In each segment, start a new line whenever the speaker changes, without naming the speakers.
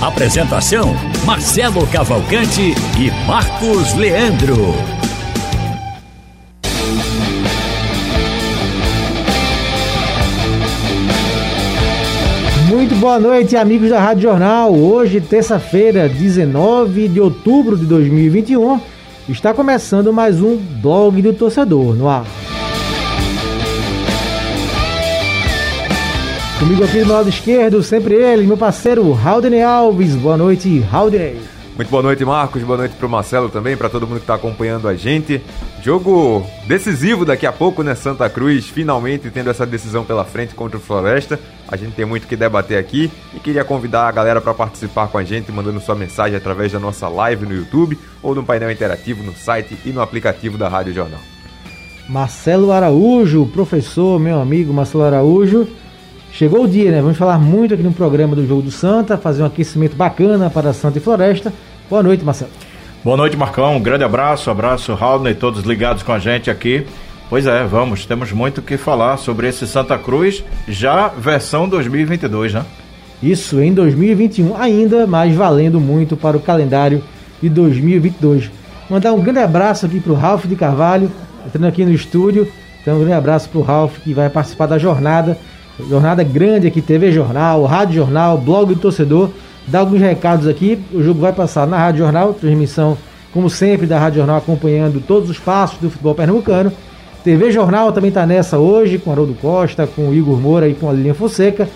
Apresentação: Marcelo Cavalcante e Marcos Leandro.
Muito boa noite, amigos da Rádio Jornal. Hoje, terça-feira, 19 de outubro de 2021, está começando mais um blog do torcedor no ar. Comigo aqui do lado esquerdo, sempre ele, meu parceiro Haldane Alves. Boa noite, Haldane.
Muito boa noite, Marcos. Boa noite para o Marcelo também, para todo mundo que está acompanhando a gente. Jogo decisivo daqui a pouco, né? Santa Cruz finalmente tendo essa decisão pela frente contra o Floresta. A gente tem muito que debater aqui e queria convidar a galera para participar com a gente, mandando sua mensagem através da nossa live no YouTube ou no painel interativo no site e no aplicativo da Rádio Jornal.
Marcelo Araújo, professor, meu amigo Marcelo Araújo. Chegou o dia, né? Vamos falar muito aqui no programa do Jogo do Santa, fazer um aquecimento bacana para Santa e Floresta. Boa noite, Marcelo.
Boa noite, Marcão. Um grande abraço, abraço, Raul e todos ligados com a gente aqui. Pois é, vamos, temos muito o que falar sobre esse Santa Cruz, já versão 2022, né?
Isso, em 2021 ainda, mas valendo muito para o calendário de 2022. Mandar um grande abraço aqui para o Ralph de Carvalho, entrando aqui no estúdio. Então, um grande abraço para o Ralph, que vai participar da jornada Jornada grande aqui, TV Jornal, Rádio Jornal, Blog do Torcedor. Dá alguns recados aqui. O jogo vai passar na Rádio Jornal, transmissão, como sempre, da Rádio Jornal acompanhando todos os passos do futebol pernambucano. TV Jornal também está nessa hoje, com Haroldo Costa, com Igor Moura e com a Lilinha Fonseca.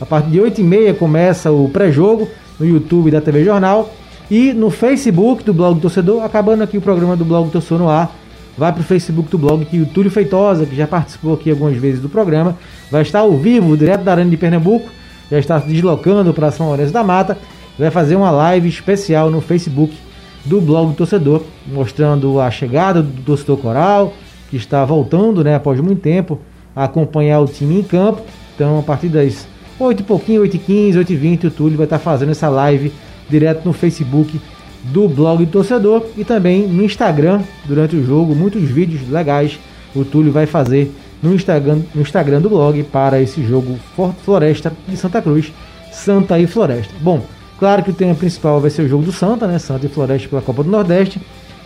A partir de 8h30 começa o pré-jogo no YouTube da TV Jornal. E no Facebook do Blog do Torcedor, acabando aqui o programa do Blog do Torcedor no ar, vai para o Facebook do blog que o Túlio Feitosa, que já participou aqui algumas vezes do programa, vai estar ao vivo, direto da Arena de Pernambuco, já está se deslocando para São Lourenço da Mata, vai fazer uma live especial no Facebook do blog do torcedor, mostrando a chegada do torcedor coral, que está voltando, né, após muito tempo, a acompanhar o time em campo. Então, a partir das 8 e pouquinho, 8 e 15, 8 e 20, o Túlio vai estar fazendo essa live direto no Facebook do blog do torcedor e também no Instagram durante o jogo. Muitos vídeos legais o Túlio vai fazer no Instagram, no Instagram do blog para esse jogo Floresta e Santa Cruz, Santa e Floresta. Bom, claro que o tema principal vai ser o jogo do Santa, né? Santa e Floresta pela Copa do Nordeste,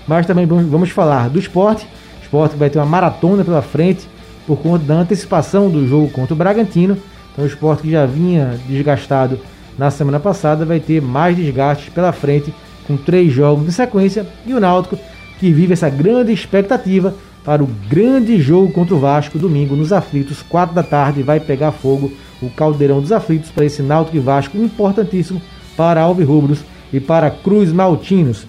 mas também vamos falar do esporte. O esporte vai ter uma maratona pela frente por conta da antecipação do jogo contra o Bragantino. Então o esporte que já vinha desgastado na semana passada vai ter mais desgastes pela frente com três jogos de sequência, e o Náutico, que vive essa grande expectativa para o grande jogo contra o Vasco, domingo, nos aflitos, 4 da tarde, vai pegar fogo o caldeirão dos aflitos para esse Náutico e Vasco importantíssimo para Alvirrubros e para Cruz Maltinos.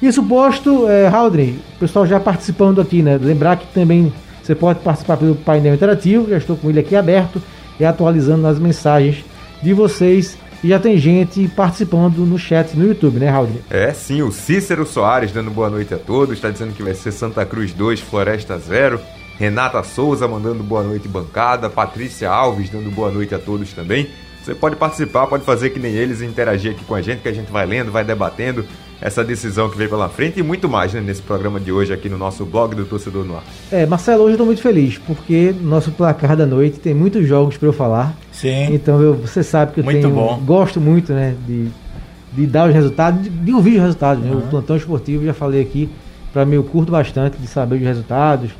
Isso posto, é, Haldren, o pessoal já participando aqui, né? Lembrar que também você pode participar pelo painel interativo, já estou com ele aqui aberto e atualizando as mensagens de vocês e já tem gente participando no chat no YouTube, né, Raul?
É, sim, o Cícero Soares dando boa noite a todos, está dizendo que vai ser Santa Cruz 2, Floresta 0. Renata Souza mandando boa noite bancada, Patrícia Alves dando boa noite a todos também. Você pode participar, pode fazer que nem eles e interagir aqui com a gente, que a gente vai lendo, vai debatendo essa decisão que veio pela frente e muito mais né, nesse programa de hoje aqui no nosso blog do Torcedor no Ar.
É, Marcelo, hoje eu estou muito feliz, porque nosso placar da noite tem muitos jogos para eu falar.
Sim.
Então eu, você sabe que eu
muito
tenho,
bom.
gosto muito né, de, de dar os resultados, de, de ouvir os resultados. Uhum. Né? O plantão esportivo, já falei aqui, para mim eu curto bastante de saber os resultados,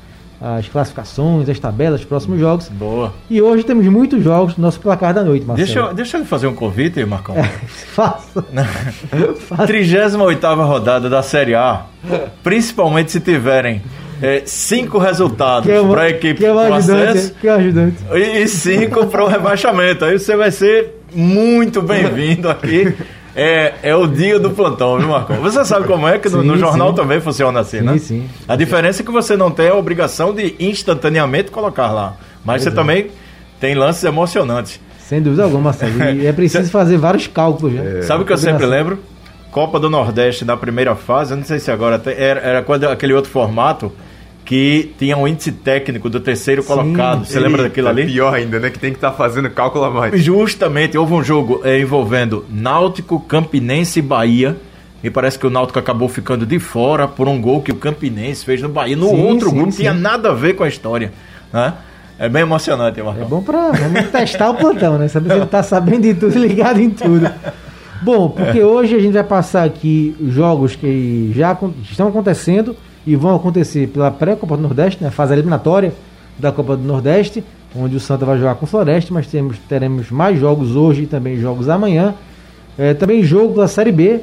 as classificações, as tabelas, os próximos jogos.
Boa.
E hoje temos muitos jogos no nosso placar da noite, Marcelo.
Deixa eu, deixa eu fazer um convite, Marcão. É,
faça.
38 rodada da Série A. Principalmente se tiverem é, cinco resultados
é
para a equipe
que é ajudante, que é.
E, e cinco para o rebaixamento. Aí você vai ser muito bem-vindo aqui. É, é o dia do plantão, viu, Marcão? Você sabe como é que no, sim, no jornal sim. também funciona assim,
sim,
né?
Sim,
A diferença é que você não tem a obrigação de instantaneamente colocar lá. Mas você também tem lances emocionantes.
Sem dúvida alguma, Marcelo. E é preciso fazer vários cálculos. Né?
É. Sabe o que eu sempre lembro? Copa do Nordeste na primeira fase, eu não sei se agora era, era quando aquele outro formato que tinha um índice técnico do terceiro Sim, colocado. Você lembra daquilo ali?
Pior ainda, né? Que tem que estar tá fazendo cálculo a mais.
Justamente, houve um jogo é, envolvendo Náutico, Campinense e Bahia. Me parece que o Náutico acabou ficando de fora por um gol que o Campinense fez no Bahia. No sim, outro sim, grupo sim. tinha nada a ver com a história. Né? É bem emocionante, Marcão.
É bom pra testar o plantão, né? Saber se ele tá sabendo de tudo, ligado em tudo. Bom, porque é. hoje a gente vai passar aqui jogos que já estão acontecendo e vão acontecer pela pré-Copa do Nordeste, né, fase eliminatória da Copa do Nordeste, onde o Santa vai jogar com o Floresta, mas temos, teremos mais jogos hoje e também jogos amanhã. É, também jogo pela Série B,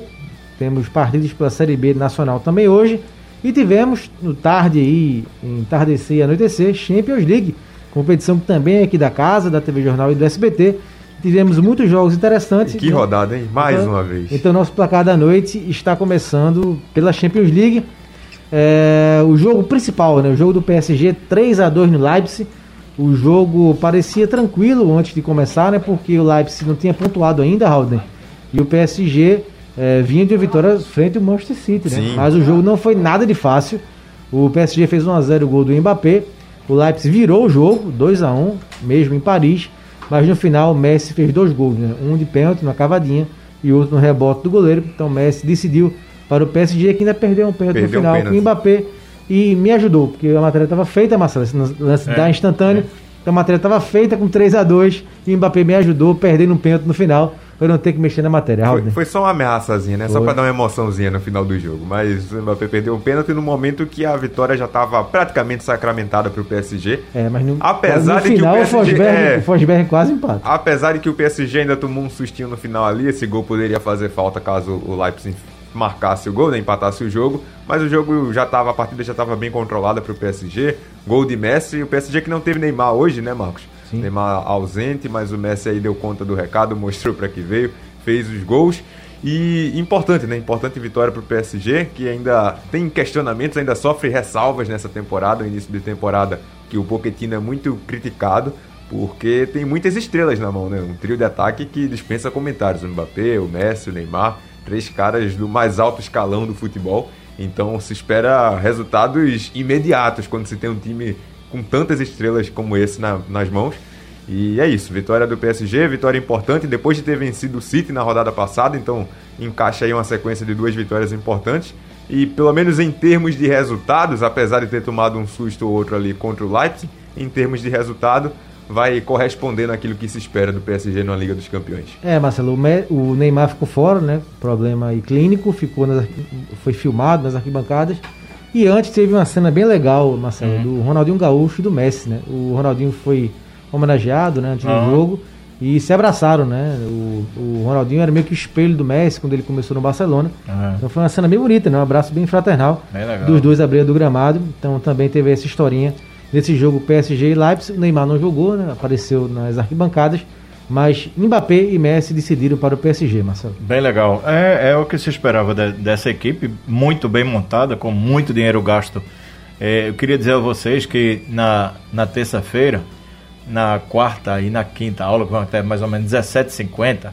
temos partidas pela Série B nacional também hoje. E tivemos no tarde aí, entardecer e anoitecer, Champions League, competição que também aqui da casa, da TV Jornal e do SBT Tivemos muitos jogos interessantes.
E que rodada, hein? Mais então, uma vez.
Então, nosso placar da noite está começando pela Champions League. É, o jogo principal, né? O jogo do PSG 3 a 2 no Leipzig. O jogo parecia tranquilo antes de começar, né? Porque o Leipzig não tinha pontuado ainda, Halden. E o PSG é, vinha de uma vitória frente ao Manchester City, né? Mas o jogo não foi nada de fácil. O PSG fez 1 a 0 o gol do Mbappé. O Leipzig virou o jogo, 2 a 1 mesmo em Paris. Mas no final, Messi fez dois gols, né? um de pênalti na cavadinha e outro no rebote do goleiro. Então, Messi decidiu para o PSG que ainda perdeu um pênalti perdeu no final um com o Mbappé e me ajudou, porque a matéria estava feita, Marcelo, esse lance é, da instantâneo. É. Então a matéria estava feita com 3 a 2 e o Mbappé me ajudou, perdendo um pênalti no final para não ter que mexer na matéria.
Foi, foi só uma ameaçazinha, né? Foi. Só para dar uma emoçãozinha no final do jogo. Mas o Mbappé perdeu um pênalti no momento que a vitória já estava praticamente sacramentada para o PSG.
É, mas no, apesar no de final, que o PSG, o Forsberg, é, o Forsberg quase empata.
Apesar de que o PSG ainda tomou um sustinho no final ali, esse gol poderia fazer falta caso o Leipzig marcasse o gol, né, empatasse o jogo, mas o jogo já estava, a partida já estava bem controlada para o PSG. Gol de Messi, o PSG que não teve Neymar hoje, né, Marcos? Sim. Neymar ausente, mas o Messi aí deu conta do recado, mostrou para que veio, fez os gols. E importante, né? Importante vitória para o PSG, que ainda tem questionamentos, ainda sofre ressalvas nessa temporada, no início de temporada, que o Pochettino é muito criticado, porque tem muitas estrelas na mão, né? Um trio de ataque que dispensa comentários. O Mbappé, o Messi, o Neymar, três caras do mais alto escalão do futebol. Então se espera resultados imediatos quando se tem um time com tantas estrelas como esse na, nas mãos. E é isso, vitória do PSG, vitória importante depois de ter vencido o City na rodada passada, então encaixa aí uma sequência de duas vitórias importantes. E pelo menos em termos de resultados, apesar de ter tomado um susto ou outro ali contra o Leipzig, em termos de resultado, vai corresponder naquilo que se espera do PSG na Liga dos Campeões.
É, Marcelo, o Neymar ficou fora, né? Problema aí clínico, ficou nas, foi filmado nas arquibancadas. E antes teve uma cena bem legal, Marcelo, uhum. do Ronaldinho Gaúcho e do Messi, né? O Ronaldinho foi homenageado, né, antes uhum. do jogo e se abraçaram, né? O, o, Ronaldinho era meio que o espelho do Messi quando ele começou no Barcelona. Uhum. Então foi uma cena bem bonita, né? Um abraço bem fraternal bem dos dois à beira do gramado. Então também teve essa historinha nesse jogo PSG e Leipzig. O Neymar não jogou, né? Apareceu nas arquibancadas. Mas Mbappé e Messi decidiram para o PSG, Marcelo.
Bem legal. É, é o que se esperava de, dessa equipe, muito bem montada, com muito dinheiro gasto. É, eu queria dizer a vocês que na, na terça-feira, na quarta e na quinta aula, que vão até mais ou menos 17h50,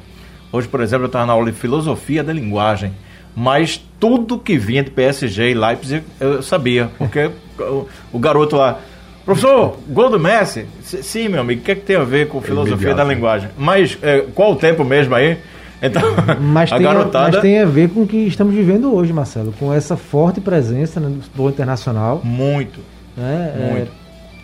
hoje, por exemplo, eu estava na aula de filosofia da linguagem. Mas tudo que vinha de PSG e Leipzig eu sabia, porque o, o garoto lá Professor, gol do Messi? Sim, meu amigo, o que, é que tem a ver com filosofia é da linguagem? Mas é, qual o tempo mesmo aí?
Então, mas, a tem, garotada... mas tem a ver com o que estamos vivendo hoje, Marcelo, com essa forte presença no futebol internacional.
Muito.
Né, é, muito.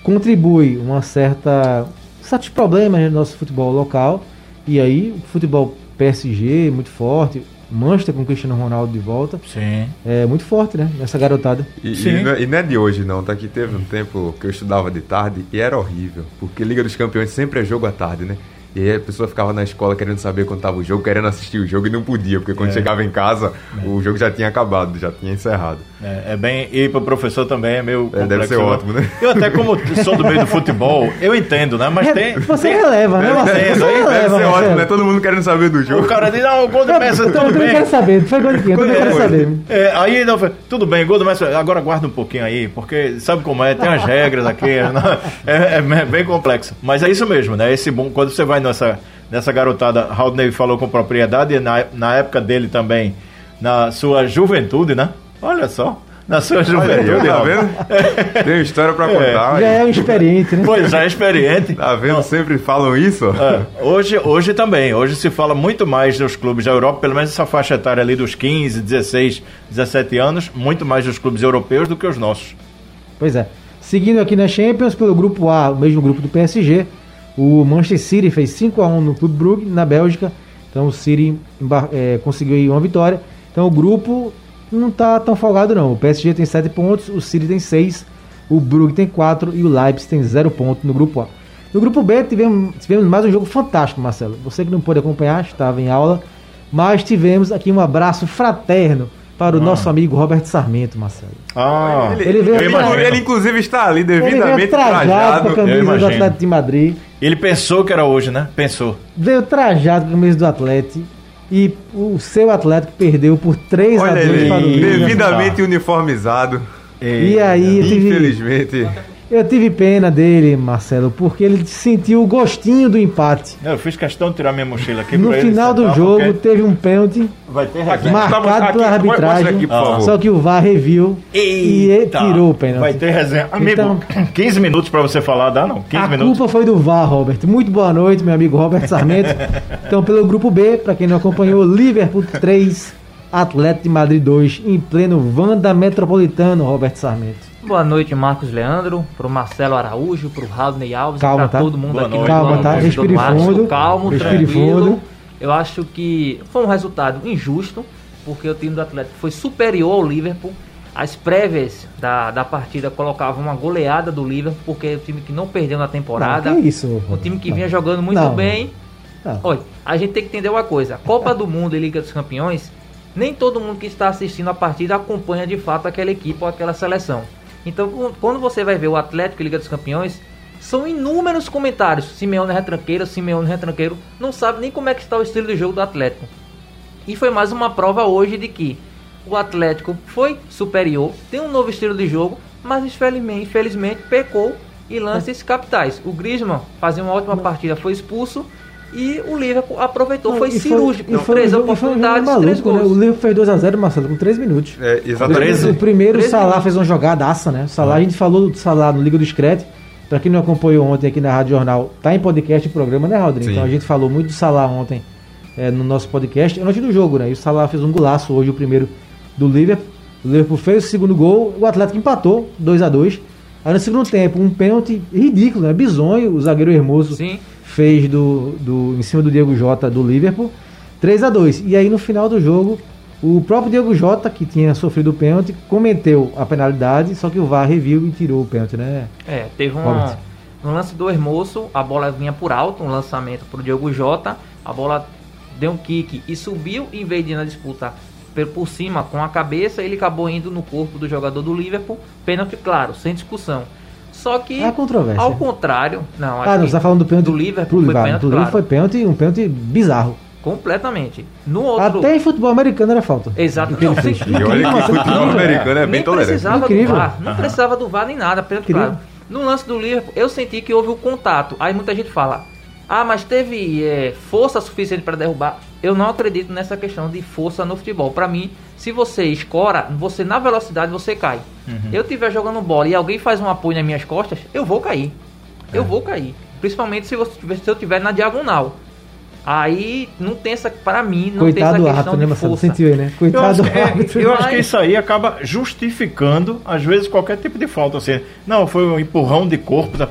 contribui uma certa certos problemas no nosso futebol local. E aí, o futebol PSG muito forte, Manchester com o Cristiano Ronaldo de volta.
Sim.
É muito forte, né? Essa garotada.
E, Sim. E, não é, e não é de hoje, não. Tá aqui teve um tempo que eu estudava de tarde e era horrível. Porque Liga dos Campeões sempre é jogo à tarde, né? E aí a pessoa ficava na escola querendo saber quando estava o jogo, querendo assistir o jogo e não podia, porque quando é. chegava em casa, é. o jogo já tinha acabado, já tinha encerrado.
É, é bem. E para o professor também é meio.
É, deve ser ótimo, né?
Eu até, como sou do meio do futebol, eu entendo, né? Mas tem.
Você tem, releva, né?
É,
você
releva, deve ser ótimo, né? Todo mundo querendo saber do jogo.
O cara diz, não, o gol do Messi, tudo
bem. Eu quero saber, foi gol de quem? Eu quero saber.
É, aí, não, tudo bem, gol do Messi, agora guarda um pouquinho aí, porque sabe como é, tem as regras aqui, né? é, é bem complexo. Mas é isso mesmo, né? Esse bom, quando você vai nessa nessa garotada, Haldney falou com propriedade, na, na época dele também, na sua juventude, né? Olha só. Na sua juventude,
tá vendo? Tem história pra contar.
Já é um experiente, né?
Pois já é experiente.
Tá vendo? Sempre falam isso?
É, hoje, hoje também. Hoje se fala muito mais dos clubes da Europa, pelo menos essa faixa etária ali dos 15, 16, 17 anos, muito mais dos clubes europeus do que os nossos.
Pois é. Seguindo aqui na Champions, pelo grupo A, o mesmo grupo do PSG, o Manchester City fez 5x1 no Clube Brugge, na Bélgica. Então o City é, conseguiu aí uma vitória. Então o grupo não tá tão folgado não. O PSG tem 7 pontos, o City tem 6, o Brugge tem 4 e o Leipzig tem 0 ponto no grupo A. No grupo B tivemos, tivemos mais um jogo fantástico, Marcelo. Você que não pôde acompanhar, estava em aula, mas tivemos aqui um abraço fraterno para o nosso amigo Robert Sarmento, Marcelo.
Ah,
Ele veio
ele,
imagino.
ele, inclusive está ali
Ele
devidamente
trajado com a
trajado.
Camisa do. Atlético de Madrid.
ele pensou que era hoje, né? Pensou.
Veio trajado com a camisa do Atlético. E o seu Atlético perdeu por 3 a
Olha
2
ele,
para o
devidamente uniformizado.
E aí eu tive,
Infelizmente.
Eu tive pena dele, Marcelo, porque ele sentiu o gostinho do empate.
Eu fiz questão de tirar minha mochila aqui
No
ele
final do jogo
porque
teve um pênalti
vai ter
Aqui,
resenha.
marcado
aqui,
pela arbitragem.
aqui, por favor.
Só que o VAR reviu e
Eita,
tirou o pênalti.
Vai ter resenha. Amigo,
Então-
15 minutos pra você falar, dá não? 15
A
minutos.
culpa foi do VAR, Robert. Muito boa noite, meu amigo Robert Sarmento. então, pelo grupo B, para quem não acompanhou, Liverpool 3, Atlético de Madrid 2, em pleno Vanda Metropolitano, Robert Sarmento.
Boa noite, Marcos Leandro, pro Marcelo Araújo, pro Raulney Alves,
Calma,
pra
tá?
todo mundo
Boa
aqui
noite.
no
Calma, tá? Respire fundo.
Calmo,
Respire
tranquilo.
fundo.
Eu acho que foi um resultado injusto, porque o time do Atlético foi superior ao Liverpool. As prévias da, da partida colocavam uma goleada do Liverpool, porque é o time que não perdeu na temporada.
Não, que isso,
um time que
Não.
vinha jogando muito
Não.
bem.
Não.
Olha, a gente tem que entender uma coisa: Copa do Mundo e Liga dos Campeões, nem todo mundo que está assistindo a partida acompanha de fato aquela equipe ou aquela seleção. Então, quando você vai ver o Atlético e Liga dos Campeões, são inúmeros comentários. Simeone é retranqueiro, Simeone é retranqueiro, não sabe nem como é que está o estilo de jogo do Atlético. E foi mais uma prova hoje de que o Atlético foi superior, tem um novo estilo de jogo, mas infelizmente, infelizmente pecou em lances capitais. O Griezmann fazia uma ótima partida, foi expulso e o Liverpool aproveitou, foi
E
cirúrgico.
e foi
três
um jogo- e foi um jogo
oportunidades, três
maluco, né?
gols.
O Liverpool fez 2x0, Marcelo, com 3 minutos.
É, exatamente.
Treze.
O primeiro, o
13
Salah fez uma jogadaça, né? O Salah, a gente falou do Salah no Liga do Screte. Pra quem não acompanhou ontem aqui na Rádio Jornal, tá em podcast o programa, né, Rodrigo?
Sim.
Então a gente falou muito do Salah ontem é, no nosso podcast, antes do jogo, né? E o Salah fez um golaço hoje, o primeiro do Liverpool. O Liverpool fez o segundo gol, o Atlético empatou, 2 a 2 Aí no segundo tempo, um pênalti ridículo, né? Bizonho, o zagueiro Hermoso
Sim.
fez do, do, em cima do Diego Jota do Liverpool, 3 a 2 E aí no final do jogo, o próprio Diego Jota, que tinha sofrido o pênalti, cometeu a penalidade, só que o VAR reviu e tirou o pênalti, né?
É, teve um.
Robert.
No lance do Hermoso, a bola vinha por alto, um lançamento pro Diogo Jota. A bola deu um kick e subiu, em vez de ir na disputa por cima com a cabeça, ele acabou indo no corpo do jogador do Liverpool. Pênalti, claro, sem discussão. Só que,
Há controvérsia.
ao contrário, não, acho
Ah, não,
que
você tá falando do pênalti
do Liverpool
pro
foi pênalti,
Do Liverpool
claro.
foi pênalti, um pênalti bizarro.
completamente. No outro,
Até em futebol americano era falta.
Exato. Não, sim.
E olha que futebol americano é bem tolerante.
precisava
Incrível.
do VAR, não precisava do VAR nem nada, pelo
Incrível.
claro. No lance do Liverpool, eu senti que houve o contato. Aí muita gente fala: "Ah, mas teve é, força suficiente para derrubar". Eu não acredito nessa questão de força no futebol. Para mim, se você escora, você na velocidade você cai. Eu estiver jogando bola e alguém faz um apoio nas minhas costas, eu vou cair. Eu vou cair, principalmente se, você, tiver- se eu estiver na diagonal. Aí não tem essa, para mim, não
Coitado
tem essa
do
questão
árbitro, né,
de força.
Sentiu né?
Eu
Coitado
acho,
do
que, é,
árbitro.
eu acho que isso aí acaba justificando, às vezes, qualquer tipo de falta. Assim, não, foi um empurrão de corpo. tá?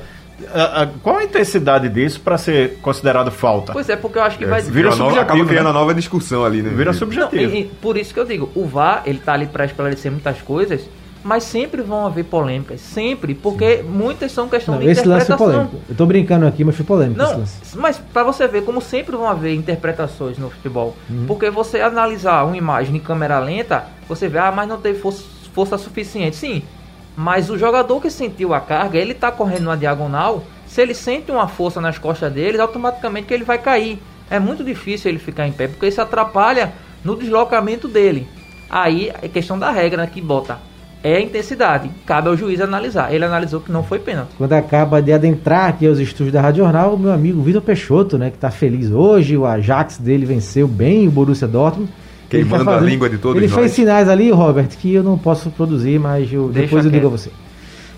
Ah, ah, Qual a intensidade disso para ser considerado falta?
Pois é, porque eu acho que vai
vira
Uma nova-
subjetivo,
acaba criando
né?
uma nova discussão ali, né?
Vira
Não,
subjetivo.
e- e por isso que eu digo, o VAR, ele tá ali para esclarecer muitas coisas, mas sempre vão haver polêmicas, sempre, porque muitas são questão
Não,
de
esse lance foi
interpretação.
polêmico. Eu tô brincando aqui, mas foi polêmico esse
Não,
lance.
mas para você ver como sempre vão haver interpretações no futebol,
Uhum.
porque você analisar uma imagem em câmera lenta, você vê, ah, mas não teve força, força suficiente. Sim, mas o jogador que sentiu a carga, ele tá correndo na diagonal, se ele sente uma força nas costas dele, automaticamente ele vai cair. É muito difícil ele ficar em pé, porque isso atrapalha no deslocamento dele. Aí é questão da regra né, que bota. É a intensidade. Cabe ao juiz analisar. Ele analisou que não foi pênalti.
Quando acaba de adentrar aqui aos estúdios da Rádio Jornal, o meu amigo Vitor Peixoto, né, que tá feliz hoje, o Ajax dele venceu bem o Borussia Dortmund.
Queimando
tá
a língua de todos
Ele
nós.
fez sinais ali, Robert, que eu não posso produzir, mas eu- depois eu digo a você.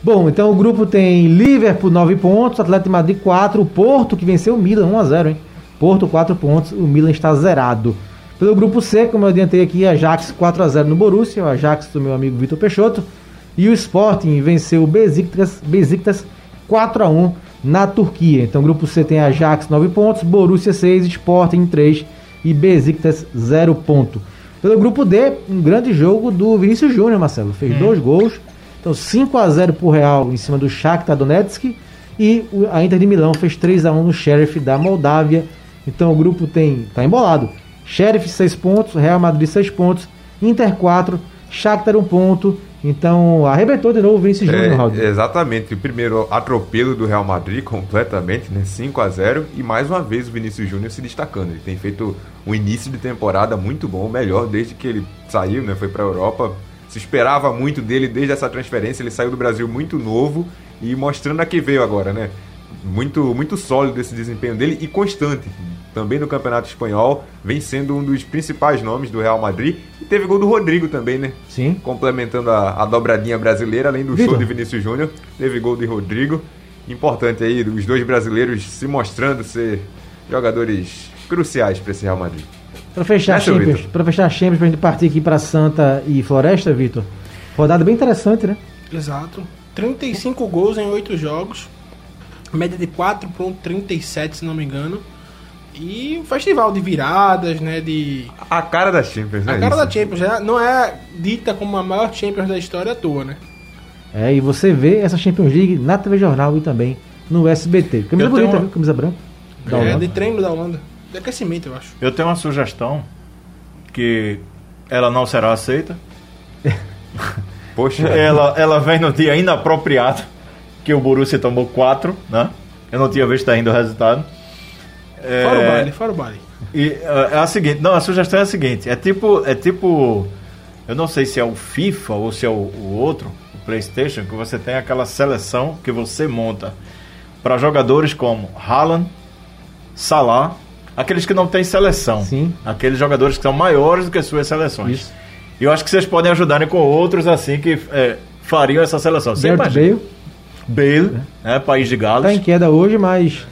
Bom, então o grupo tem Liverpool 9 pontos, Atlético de Madrid 4, o Porto que venceu o Milan 1 a 0, hein? Porto 4 pontos, o Milan está zerado. Pelo grupo C, como eu adiantei aqui, Ajax 4 a 0 no Borussia, o Ajax do meu amigo Vitor Peixoto, e o Sporting venceu o Besiktas, Besiktas 4 a 1 na Turquia. Então, grupo C tem Ajax 9 pontos, Borussia 6, Sporting 3 e Besiktas 0 ponto. Pelo grupo D, um grande jogo do Vinícius Júnior, Marcelo. Fez dois gols. Então 5 a 0 pro Real em cima do Shakhtar Donetsk e a Inter de Milão fez 3 a 1 no Sheriff da Moldávia. Então o grupo tem tá embolado. Sheriff 6 pontos, Real Madrid 6 pontos, Inter 4, Shakhtar 1 ponto. Então arrebentou de novo o Vinícius Júnior, Raul.
É, exatamente, o primeiro atropelo do Real Madrid completamente, né? 5 a 0 e mais uma vez o Vinícius Júnior se destacando. Ele tem feito um início de temporada muito bom, o melhor desde que ele saiu, né? Foi para a Europa. Se esperava muito dele desde essa transferência, ele saiu do Brasil muito novo e mostrando a que veio agora, né? Muito, muito sólido esse desempenho dele e constante. Também no Campeonato Espanhol, vem sendo um dos principais nomes do Real Madrid. E teve gol do Rodrigo também, né?
Sim.
complementando a, a dobradinha brasileira, além do
Vitor.
show de Vinícius Júnior, teve gol de Rodrigo. Importante aí, os dois brasileiros se mostrando ser jogadores cruciais para esse Real Madrid.
Para fechar a
seu
Champions, para fechar a Champions, pra gente partir aqui para Santa e Floresta, Vitor. Rodada bem interessante, né?
Exato. 35 gols em 8 jogos. Média de 4.37, se não me engano. E um festival de viradas, né? De.
A cara da Champions, né?
A cara
isso?
da Champions né? não é dita como a maior Champions da história à toa, né?
É, e você vê essa Champions League na TV Jornal e também no SBT. Camisa
Eu
bonita,
uma-
viu? Camisa branca. Da
é
Holanda.
de treino da Holanda. De aquecimento, eu acho.
Eu tenho uma sugestão que ela não será aceita.
Poxa,
Ela, ela vem no dia inapropriado, que o Borussia tomou 4, né? Eu não tinha visto ainda o resultado. É,
Fora o baile, fora o baile.
E é, é a seguinte, não, a sugestão é a seguinte, é tipo, é tipo, eu não sei se é o FIFA ou se é o, o outro, o PlayStation, que você tem aquela seleção que você monta para jogadores como Haaland, Salah, aqueles que não têm seleção,
Sim.
aqueles jogadores que são maiores do que as suas seleções.
Isso.
E eu acho que vocês podem ajudarem com outros assim que é, fariam essa seleção. Você
Gareth
imagina?
Bale
Bale, né, país de Gales.
tá em queda hoje, mas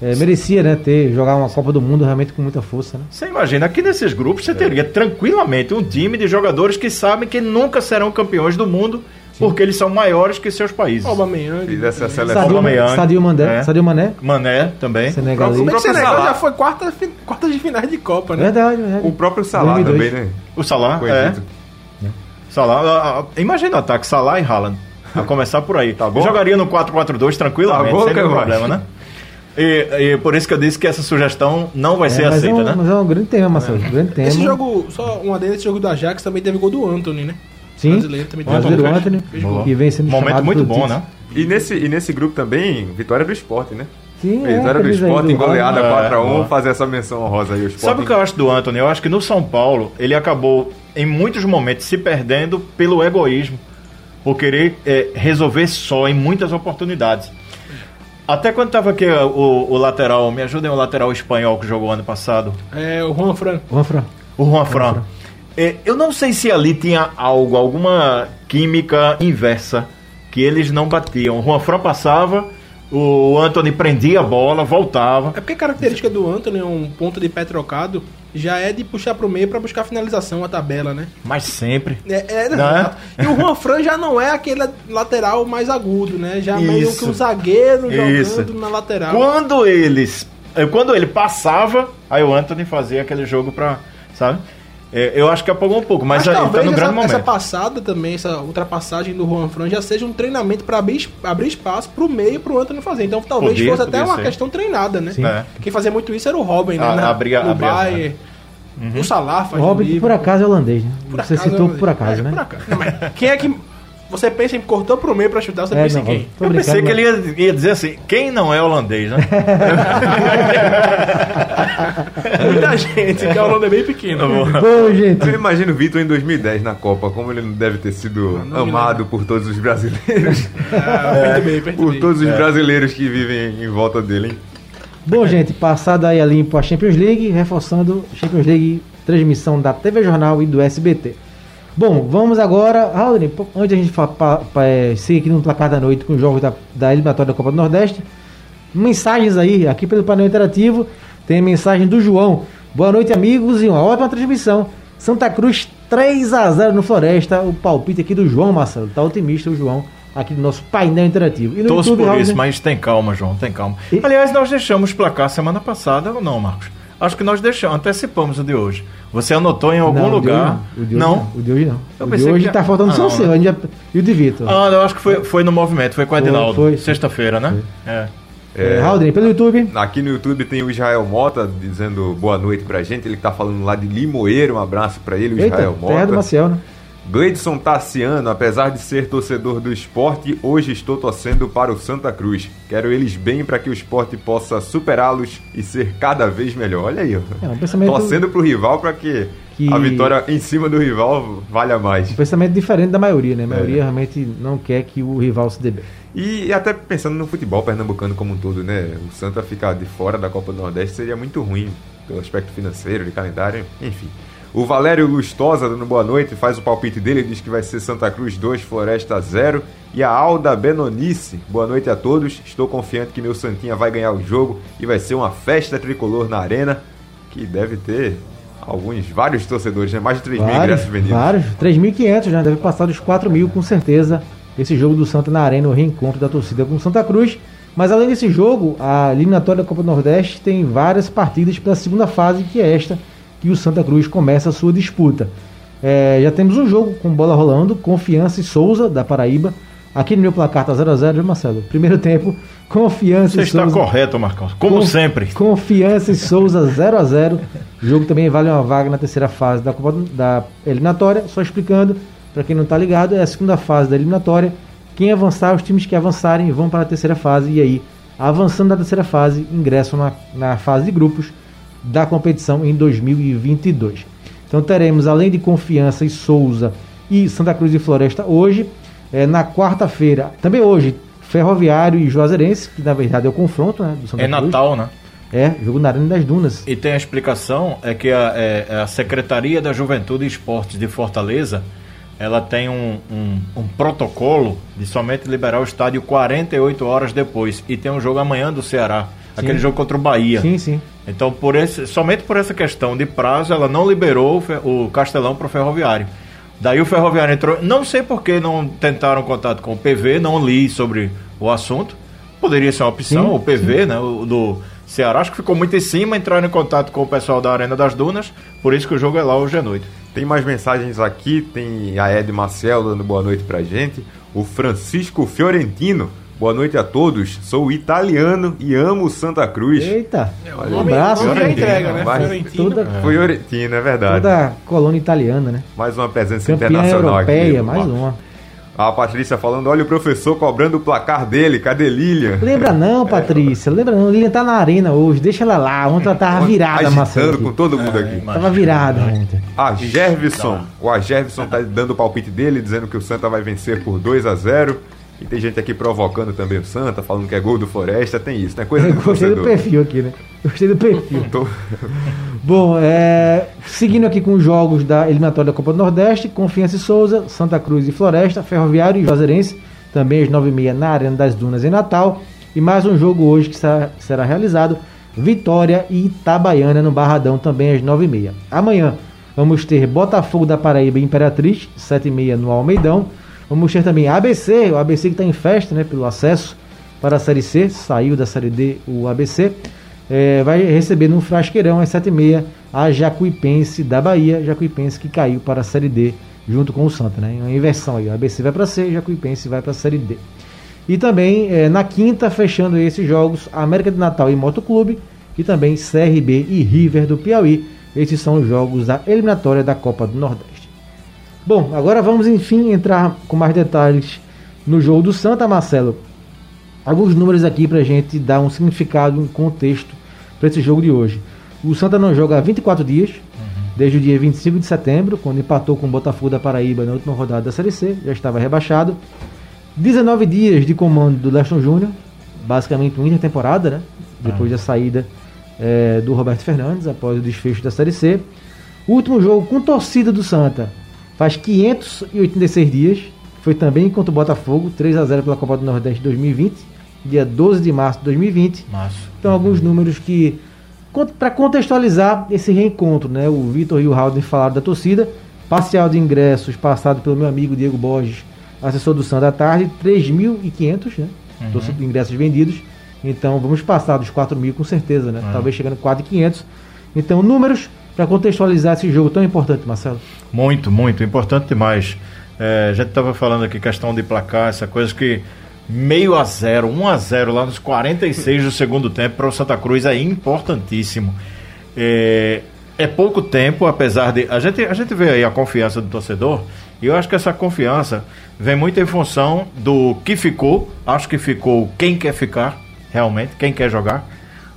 é, merecia, né, ter jogar uma Copa do Mundo realmente com muita força, né?
Você imagina, aqui nesses grupos você teria tranquilamente um time de jogadores que sabem que nunca serão campeões do mundo porque eles são maiores que seus países.
Aubameyang.
Fiz essa seleção.
Sadio,
Aubameyang,
Sadio Mané,
é.
Sadio Mané,
Mané também.
senegalês.
É que
próprio
Senegal
Salah.
já foi quarta, quartas de finais de Copa, né?
Verdade, verdade.
o próprio Salah
2002.
também, né?
O Salah,
o
é. Salah, ah, ah, imagina o ataque Salah e Haaland. A começar por aí.
Tá bom?
Eu jogaria no 4-4-2 tranquilamente,
Tá bom,
sem nenhum problema, né? E, e por isso que eu disse que essa sugestão não vai ser
É, mas, é
aceita,
um,
né?
mas é um grande tema, Marcelo. Um grande tema.
Esse jogo, só uma deles, esse jogo do Ajax também teve gol do Anthony, né?
Sim,
brasileiro também tem
brasileiro
um
Anthony,
gol.
que vem sendo
Momento
chamado
muito bom, né?
E nesse, e nesse grupo também, vitória do esporte, né?
Sim, é,
Vitória do esporte,
do
goleada
Haaland.
4x1,
É.
fazer essa menção honrosa aí. O
Sabe o que eu acho do Anthony? Eu acho que no São Paulo ele acabou, em muitos momentos, se perdendo pelo egoísmo, por querer é, resolver só em muitas oportunidades. Até quando tava aqui ó, o, o lateral, me ajudem o lateral espanhol que jogou ano passado,
É, o Juan Fran.
Juan Fran.
o Juan Fran. É, eu não sei se ali tinha algo, alguma química inversa, que eles não batiam. O Juan Fran passava, o Anthony prendia a bola, voltava.
É porque a característica do Anthony, um ponto de pé trocado, já é de puxar pro meio pra buscar finalização, a tabela, né?
Mas sempre.
É, é,
é?
E o Juan Fran já não é aquele lateral mais agudo, né? Já meio
Isso.
que um zagueiro jogando
Isso.
na lateral.
Quando eles. eh, Quando ele passava, aí o Anthony fazia aquele jogo pra. Sabe? Eh, Eu acho que apagou um pouco, mas,
Mas
aí tá no
essa,
grande
essa
momento.
passada também, essa ultrapassagem do Juan Fran já seja um treinamento para abrir, abrir espaço pro meio pro Anthony fazer. Então talvez
Podia,
fosse até uma
ser.
questão treinada, né?
Sim.
É.
Quem fazia muito isso era o Robin, né?
Ah,
Na-
abria-
no
abria
Bayern. O Salah
O
faz no
Robin,
livro.
por acaso, é holandês, né?
Por
Você
acaso,
citou
é,
por acaso,
é,
né?
Por acaso. Não, mas quem é que. Você pensa em cortou pro meio pra chutar, você
É,
pensa
não,
em quem?
Eu pensei que ele ia, ia dizer assim: quem não é holandês, né?
Muita gente, que a Holanda é bem pequena.
Bom, gente,
Eu imagino o Vitor em 2010 na Copa, como ele não deve ter sido
Ah, não
amado por todos os brasileiros.
Ah, perturbei,
por todos os brasileiros que vivem em volta dele, hein?
bom, gente, passada aí a limpo a Champions League, reforçando Champions League transmissão da TV Jornal e do SBT. Bom, vamos agora, Raul, antes a gente fa- pa- pa- é, seguir aqui no placar da noite com os jogos da, da eliminatória da Copa do Nordeste, mensagens aí, aqui pelo painel interativo, tem mensagem do João. Boa noite, amigos, e uma ótima transmissão. Santa Cruz 3 a 0 no Floresta, o palpite aqui do João Marcelo. Tá otimista o João aqui do nosso painel interativo. E no
Torço
YouTube,
por
Raul,
isso, mas tem calma, João, tem calma.
E-
Aliás, nós deixamos placar semana passada ou não, Marcos? Acho que nós deixamos, antecipamos o de hoje. Você anotou em algum
Não,
lugar?
não. O de hoje
não?
não. O de hoje não. O de hoje
que-
tá faltando
Ah,
só o
não,
seu.
né?
já- E o de Vitor.
Ah, eu acho que foi, foi no movimento, foi com o Edinaldo.
foi.
Sexta-feira, né? É.
É, Raul, pelo YouTube.
Aqui no YouTube tem o Israel Mota dizendo boa noite pra gente. Ele que tá falando lá de Limoeiro. Um abraço pra ele, o
Eita,
Israel
terra do
Mota.
Maciel, né?
Gleidson Tassiano, apesar de ser torcedor do esporte, hoje estou torcendo para o Santa Cruz. Quero eles bem para que o esporte possa superá-los e ser cada vez melhor. Olha aí.
É, um pensamento-
torcendo pro rival para que,
Que-
a vitória em cima do rival valha mais.
Um pensamento diferente da maioria, né? A maioria
É.
realmente não quer que o rival se dê bem.
E até pensando no futebol pernambucano como um todo, né? O Santa ficar de fora da Copa do Nordeste seria muito ruim pelo aspecto financeiro, de calendário, enfim. O Valério Lustosa, dando boa noite, faz o palpite dele, diz que vai ser Santa Cruz 2, Floresta 0. E a Alda Benonice, boa noite a todos. Estou confiante que meu Santinha vai ganhar o jogo e vai ser uma festa tricolor na arena, que deve ter alguns, vários torcedores, né? Mais de 3 mil ingressos vendidos.
vários. 3.500 já, deve passar dos 4 mil com certeza. Esse jogo do Santa na Arena, o reencontro da torcida com Santa Cruz. Mas além desse jogo, a eliminatória da Copa do Nordeste tem várias partidas pela segunda fase, que é esta, que o Santa Cruz começa a sua disputa. É, já temos um jogo com bola rolando, Confiança e Souza, da Paraíba. Aqui no meu placar tá 0x0, viu, Marcelo? Primeiro tempo, Confiança
Você
e
está
Souza.
correto, Marcos. Como
Com-
sempre.
Confiança e Souza 0 a 0 O jogo também vale uma vaga na terceira fase da, Copa, da eliminatória. Só explicando, para quem não está ligado, é a segunda fase da eliminatória. Quem avançar, os times que avançarem vão para a terceira fase. E aí, avançando da terceira fase, ingressam na, na fase de grupos da competição em 2022. Então teremos, além de Confiança e Souza e Santa Cruz e Floresta hoje, eh, na quarta-feira, também hoje, Ferroviário e Juazeirense, que na verdade é o confronto né, do Santa
É
Cruz.
Natal, né?
É, jogo na Arena das Dunas.
E tem a explicação, é que a, é, a Secretaria da Juventude e Esportes de Fortaleza, ela tem um, um, um protocolo de somente liberar o estádio 48 horas depois. E tem um jogo amanhã do Ceará, aquele jogo contra o Bahia.
Sim, sim.
Então, por esse, somente por essa questão de prazo, ela não liberou o, Castelão para o Ferroviário. Daí o Ferroviário entrou. Não sei por que não tentaram contato com o PV, não li sobre o assunto. Poderia ser uma opção,
Sim,
o PV, né? O do Ceará, acho que ficou muito em cima, entraram em contato com o pessoal da Arena das Dunas, por isso que o jogo é lá hoje à noite.
Tem mais mensagens aqui, tem a Ed Marcel dando boa noite pra gente. O Francisco Fiorentino, boa noite a todos. Sou italiano e amo Santa Cruz.
Eita,
O
um
nome,
abraço.
entrega, né? Fiorentino.
Toda,
Fiorentino, é verdade.
toda a colônia italiana, né?
Mais uma presença
Campeã
internacional
europeia,
aqui.
mais uma.
A Patrícia falando, olha o professor cobrando o placar dele, cadê Lilian?
Lembra não, Patrícia, lembra não. Lilian tá na arena hoje, deixa ela lá. Ontem ela tava virada,
Agitando
Marcelo.
com todo mundo aqui.
Tava virada ontem.
A Gervison, o A Gervison tá dando o palpite dele, dizendo que o Santa vai vencer por 2 a 0 E tem gente aqui provocando também o Santa, falando que é gol do Floresta, tem isso, né? Coisa do
gostei do
torcedor.
perfil aqui, né? Gostei do perfil.
Tô-
Bom, é, seguindo aqui com os jogos da eliminatória da Copa do Nordeste, Confiança e Souza, Santa Cruz e Floresta, Ferroviário e Juazeirense, também às 9h30 na Arena das Dunas em Natal. E mais um jogo hoje que será, será realizado, Vitória e Itabaiana no Barradão, também às 9h30. Amanhã vamos ter Botafogo da Paraíba e Imperatriz, 7h30 no Almeidão. Vamos ter também ABC, o ABC que está em festa né, pelo acesso para a Série C, saiu da Série D o ABC. É, vai receber no Frasqueirão às 7h30 a Jacuipense da Bahia, Jacuipense que caiu para a Série D junto com o Santa, né? Uma inversão aí, o ABC vai para C, Jacuipense vai para a Série D. E também é, na quinta, fechando esses jogos, América de Natal e Motoclube, e também CRB e River do Piauí. Esses são os jogos da eliminatória da Copa do Nordeste. Bom, agora vamos enfim entrar com mais detalhes no jogo do Santa, Marcelo. Alguns números aqui para a gente dar um significado, um contexto para esse jogo de hoje. O Santa não joga há 24 dias, desde o dia 25 de setembro, quando empatou com o Botafogo da Paraíba na última rodada da Série C, já estava rebaixado. 19 dias de comando do Leston Júnior, basicamente uma intertemporada, né? Depois da saída eh, do Roberto Fernandes, após o desfecho da Série C. O último jogo com torcida do Santa faz 586 dias. Foi também contra o Botafogo, 3 a 0 pela Copa do Nordeste 2020, dia 12 de março de 2020.
Março.
Então, alguns números que. Para contextualizar esse reencontro, né? O Vitor e o Haldner falaram da torcida. Parcial de ingressos passado pelo meu amigo Diego Borges, assessor do Santa tarde, 3.500, né? De ingressos vendidos. Então, vamos passar dos 4 mil com certeza, né? Talvez chegando a 4.500. Então, números para contextualizar esse jogo tão importante, Marcelo.
Muito, muito, importante demais. É, a gente estava falando aqui questão de placar, essa coisa que meio a zero, 1 a 0 lá nos 46 do segundo tempo para o Santa Cruz é importantíssimo. É, é pouco tempo, apesar de. A gente, a gente vê aí a confiança do torcedor, e eu acho que essa confiança vem muito em função do que ficou. Acho que ficou quem quer ficar, realmente, quem quer jogar.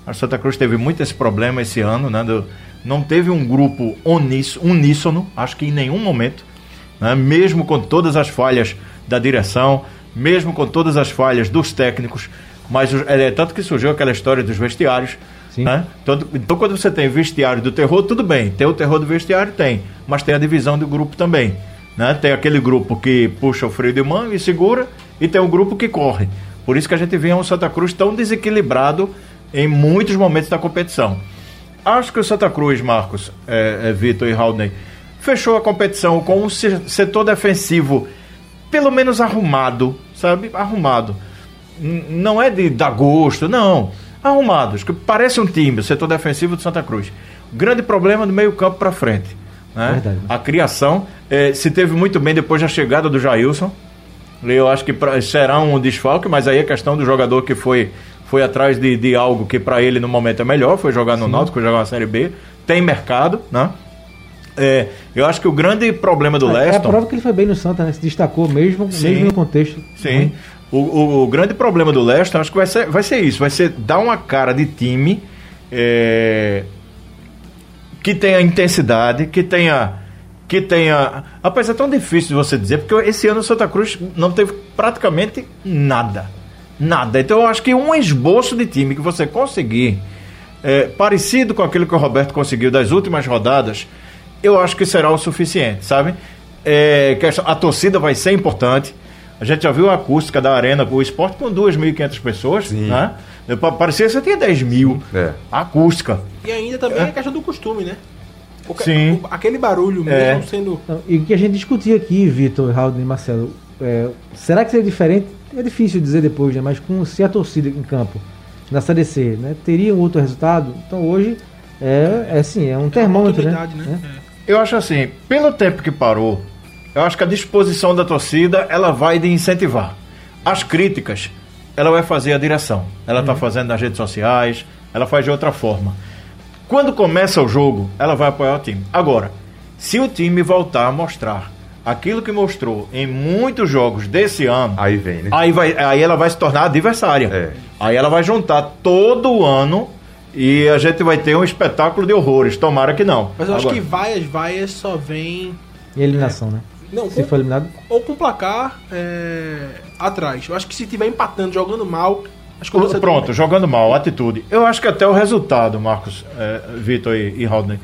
A Santa Cruz teve muito esse problema esse ano, né? do- não teve um grupo uníssono, acho que em nenhum momento, né? mesmo com todas as falhas da direção, mesmo com todas as falhas dos técnicos, mas é, tanto que surgiu aquela história dos vestiários. Né? Tanto- então, quando você tem vestiário do terror, tudo bem. Tem o terror do vestiário? Tem. Mas tem a divisão do grupo também. Né? Tem aquele grupo que puxa o freio de mão e segura, e tem o grupo que corre. Por isso que a gente vê um Santa Cruz tão desequilibrado em muitos momentos da competição. Acho que o Santa Cruz, Marcos, é, é, Vitor e Haldney, fechou a competição com um se- setor defensivo pelo menos arrumado, sabe? Arrumado. Não é de dar gosto, não. Arrumados, que parece um time, o setor defensivo do Santa Cruz. Grande problema do meio campo para frente. Né?
Verdade.
A criação eh, se teve muito bem depois da chegada do Jailson. Eu acho que pra- será um desfalque, mas aí é questão do jogador que foi, foi atrás de, de algo que para ele no momento é melhor, foi jogar no Náutico, foi jogar na Série B, tem mercado, né? É, eu acho que o grande problema do
É, é a
Leston...
prova que ele foi bem no Santa, né? Se destacou mesmo,
Sim.
mesmo no contexto.
Sim. O, o- o grande problema do Leicester, acho que vai ser, vai ser isso, vai ser dar uma cara de time é, que tenha intensidade, que tenha. Que tenha. Rapaz, é tão difícil de você dizer, porque esse ano o Santa Cruz não teve praticamente nada. Nada. Então eu acho que um esboço de time que você conseguir, é, parecido com aquilo que o Roberto conseguiu das últimas rodadas, eu acho que será o suficiente, sabe? É, que a, torcida vai ser importante. A gente já viu a acústica da arena, o esporte com 2.500 pessoas,
Sim.
né? Pa- Parecia que você tinha 10 mil.
É.
A acústica.
E ainda também é a questão do costume, né? O
Sim.
o- aquele barulho
É.
mesmo sendo.
Então, e o que a gente discutia aqui, Vitor, Raul e Marcelo, é, será que seria diferente? É difícil dizer depois, né? Mas com se a torcida em campo na Série C, né? Teria um outro resultado? Então hoje é, é assim, é um termômetro, né?
né? É.
Eu acho assim, pelo tempo que parou, eu acho que a disposição da torcida ela vai de incentivar. As críticas, ela vai fazer a direção. Ela está fazendo nas redes sociais, ela faz de outra forma. Quando começa o jogo, ela vai apoiar o time. Agora, se o time voltar a mostrar aquilo que mostrou em muitos jogos desse ano,
Aí vem, né?
Aí, vai, aí ela vai se tornar adversária.
É.
Aí ela vai juntar todo o ano e a gente vai ter um espetáculo de horrores. Tomara que não.
Mas eu acho
Agora,
que vaias, vaias só vem.
E a eliminação, né?
Não,
Se
com-
for eliminado.
ou com placar é, atrás. Eu acho que se tiver empatando, jogando mal, acho que o
Pronto, jogando mal, atitude. Eu acho que até o resultado, Marcos, é, Vitor e, e Rodney.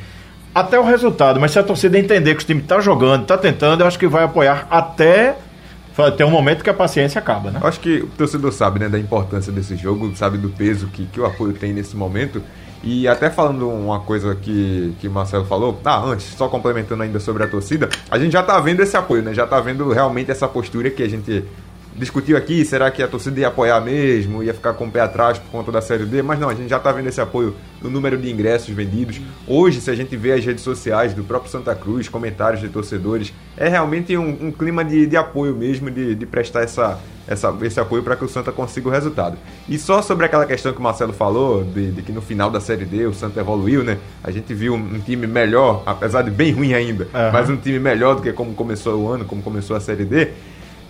Até o resultado, mas se a torcida entender que o time está jogando, está tentando, eu acho que vai apoiar até ter um momento que a paciência acaba, né?
Acho que o torcedor sabe, né, da importância desse jogo, sabe do peso que, que o apoio tem nesse momento. E até falando uma coisa que, que o Marcelo falou, ah, antes, só complementando ainda sobre a torcida, a gente já tá vendo esse apoio, né? Já tá vendo realmente essa postura que a gente discutiu aqui, será que a torcida ia apoiar mesmo, ia ficar com o pé atrás por conta da Série D, mas não, a gente já tá vendo esse apoio no número de ingressos vendidos. Hoje, se a gente vê as redes sociais do próprio Santa Cruz, comentários de torcedores, é realmente um, um clima de, de apoio mesmo, de, de prestar essa, essa, esse apoio para que o Santa consiga o resultado. E só sobre aquela questão que o Marcelo falou, de, de que no final da Série D o Santa evoluiu, né? A gente viu um, um time melhor, apesar de bem ruim ainda,
Aham.
mas um time melhor do que como começou o ano, como começou a Série D.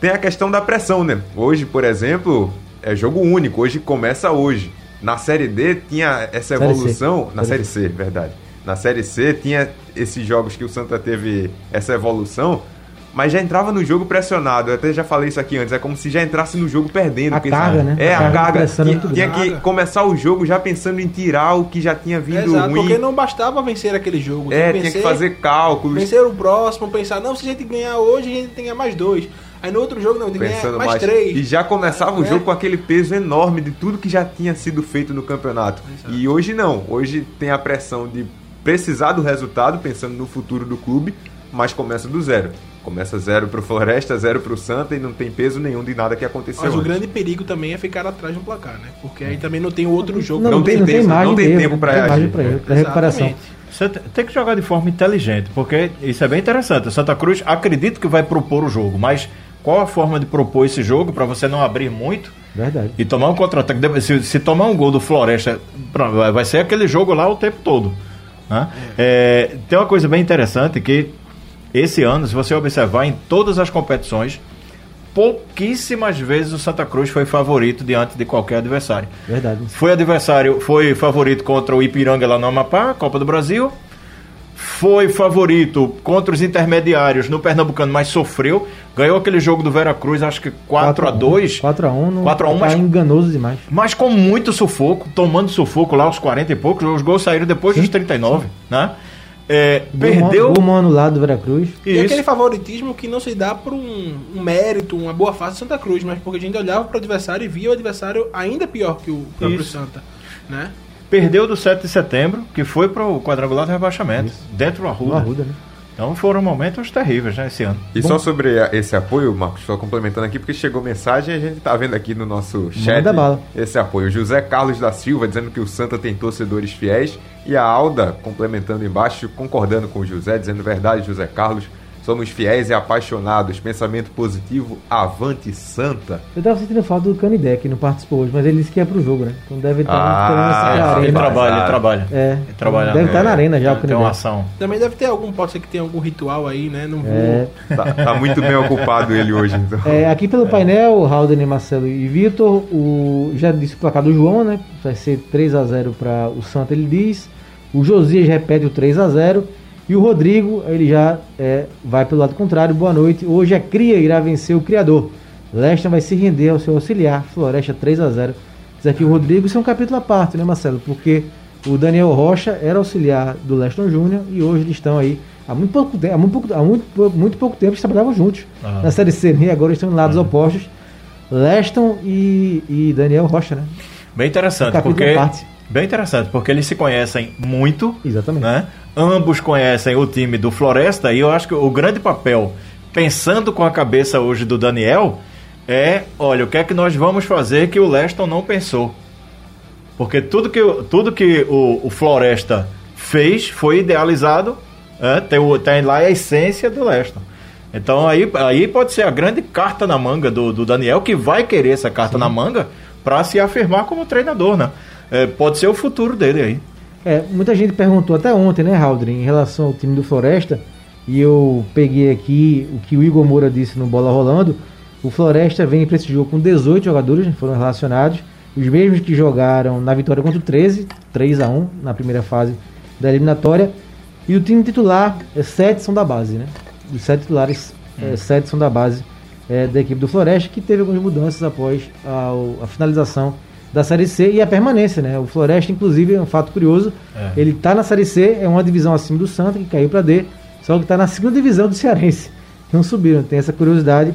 Tem a questão da pressão, né? Hoje, por exemplo, é jogo único, hoje começa hoje. Na Série D tinha essa
Série
evolução. Na
Série
Série C, verdade. Na Série C tinha esses jogos que o Santa teve essa evolução. mas já entrava no jogo pressionado. Eu até já falei isso aqui antes. É como se já entrasse no jogo perdendo.
A
porque-
carga, né?
É,
A
a,
carga é
Tinha, tinha que começar o jogo já pensando em tirar o que já tinha vindo
Exato,
ruim.
porque não bastava vencer aquele jogo.
É,
tinha
tinha
vencer,
que fazer cálculos.
Vencer o próximo, pensar, não, se a gente ganhar hoje, a gente tem mais dois. Aí no outro jogo, não, tem que ganhar mais,
mais.
três.
E já começava o
É.
jogo com aquele peso enorme de tudo que já tinha sido feito no campeonato. E hoje não. Hoje tem a pressão de precisar do resultado, pensando no futuro do clube, mas começa do zero. Começa zero pro Floresta, zero pro Santa e não tem peso nenhum de nada que aconteceu.
Mas o
antes.
grande perigo também é ficar atrás no placar, né? Porque aí também não tem outro jogo.
Não,
Não
não tem,
tem
não tem
tempo, não tem tempo pra
não tem margem
agir.
pra erro, pra recuperação.
Você te- tem que jogar de forma inteligente, porque isso é bem interessante. O Santa Cruz acredito que vai propor o jogo, mas qual a forma de propor esse jogo para você não abrir muito
Verdade.
e tomar um contra-ataque? Se, se tomar um gol do Floresta, vai ser aquele jogo lá o tempo todo. né? É, tem uma coisa bem interessante que esse ano, se você observar em todas as competições, pouquíssimas vezes o Santa Cruz foi favorito diante de qualquer adversário.
Verdade.
Foi adversário, foi favorito contra o Ipiranga lá no Amapá, Copa do Brasil. Foi favorito contra os intermediários no Pernambucano, mas sofreu. Ganhou aquele jogo do Veracruz, acho que 4 a 2
4x1.
4 a 1, mas-
Tá enganoso demais.
mas com muito sufoco, tomando sufoco lá aos 40 e poucos. Os gols saíram depois dos 39, né? É, perdeu.
Gol, gol mal anulado do Veracruz.
E
Isso.
aquele favoritismo que não se dá por um, um mérito, uma boa fase do Santa Cruz, mas porque a gente olhava para o adversário e via o adversário ainda pior que o próprio
Isso.
Santa, né?
Perdeu do 7 de setembro, que foi para o quadrangular do rebaixamento, dentro do Arruda.
Arruda, né?
Então foram momentos terríveis né, esse ano.
E só sobre a- esse apoio, Marcos, só complementando aqui, porque chegou mensagem e a gente tá vendo aqui no nosso chat esse apoio. José Carlos da Silva dizendo que o Santa tem torcedores fiéis e a Alda complementando embaixo, concordando com o José, dizendo verdade, José Carlos. Somos fiéis e apaixonados. Pensamento positivo, avante Santa.
Eu tava sentindo falta do Canidé, que não participou hoje, mas ele disse que é pro jogo, né? Então deve estar
Ah,
esperando essa
é,
Ele
arena.
sim,
trabalha, ele trabalha.
É,
Ele trabalha.
deve estar na arena já o
Tem uma ação.
Também deve ter algum, pode ser que tenha algum ritual aí, né? Não vou.
É,
Tá, tá muito bem ocupado ele hoje, então.
é, aqui pelo painel, Halden, Marcelo e Vitor, o, já disse o placar do João, né? Vai ser 3x0 para o Santa, ele diz. O Josias repete o 3x0. E o Rodrigo, ele já é, vai pelo lado contrário. Boa noite. Hoje a Cria irá vencer o Criador. Leston vai se render ao seu auxiliar. Floresta 3x0. Diz aqui o Rodrigo, isso é um capítulo à parte, né, Marcelo? Porque o Daniel Rocha era auxiliar do Leston Júnior e hoje eles estão aí há muito pouco tempo, há muito pouco, há muito, pou- muito pouco tempo eles trabalhavam juntos
Ah.
na Série C, né? E agora estão em lados opostos. Leston e, e Daniel Rocha, né?
Bem interessante,
Capítulo
porque. Bem interessante, porque eles se conhecem muito.
Exatamente.
Né? Ambos conhecem o time do Floresta e eu acho que o grande papel, pensando com a cabeça hoje do Daniel, é: olha, o que é que nós vamos fazer que o Leston não pensou? Porque tudo que, o- tudo que o, o Floresta fez foi idealizado, é, tem, tem lá a essência do Leston. Então aí, aí pode ser a grande carta na manga do, do Daniel, que vai querer essa carta na manga para se afirmar como treinador, né? É, pode ser o futuro dele aí.
É, muita gente perguntou até ontem, né, Haldrin, em relação ao time do Floresta, e eu peguei aqui o que o Igor Moura disse no Bola Rolando. O Floresta vem para esse jogo com 18 jogadores, né, foram relacionados, os mesmos que jogaram na vitória contra o 13, 3 a 1 na primeira fase da eliminatória. E o time titular, é, sete são da base, né? Os sete titulares, é, sete são da base é, da equipe do Floresta, que teve algumas mudanças após a, a finalização da Série C e a permanência, né? O Floresta, inclusive, é um fato curioso.
É.
Ele tá na Série C, é uma divisão acima do Santa, que caiu para D, só que tá na segunda divisão do Cearense. Não subiram, tem essa curiosidade.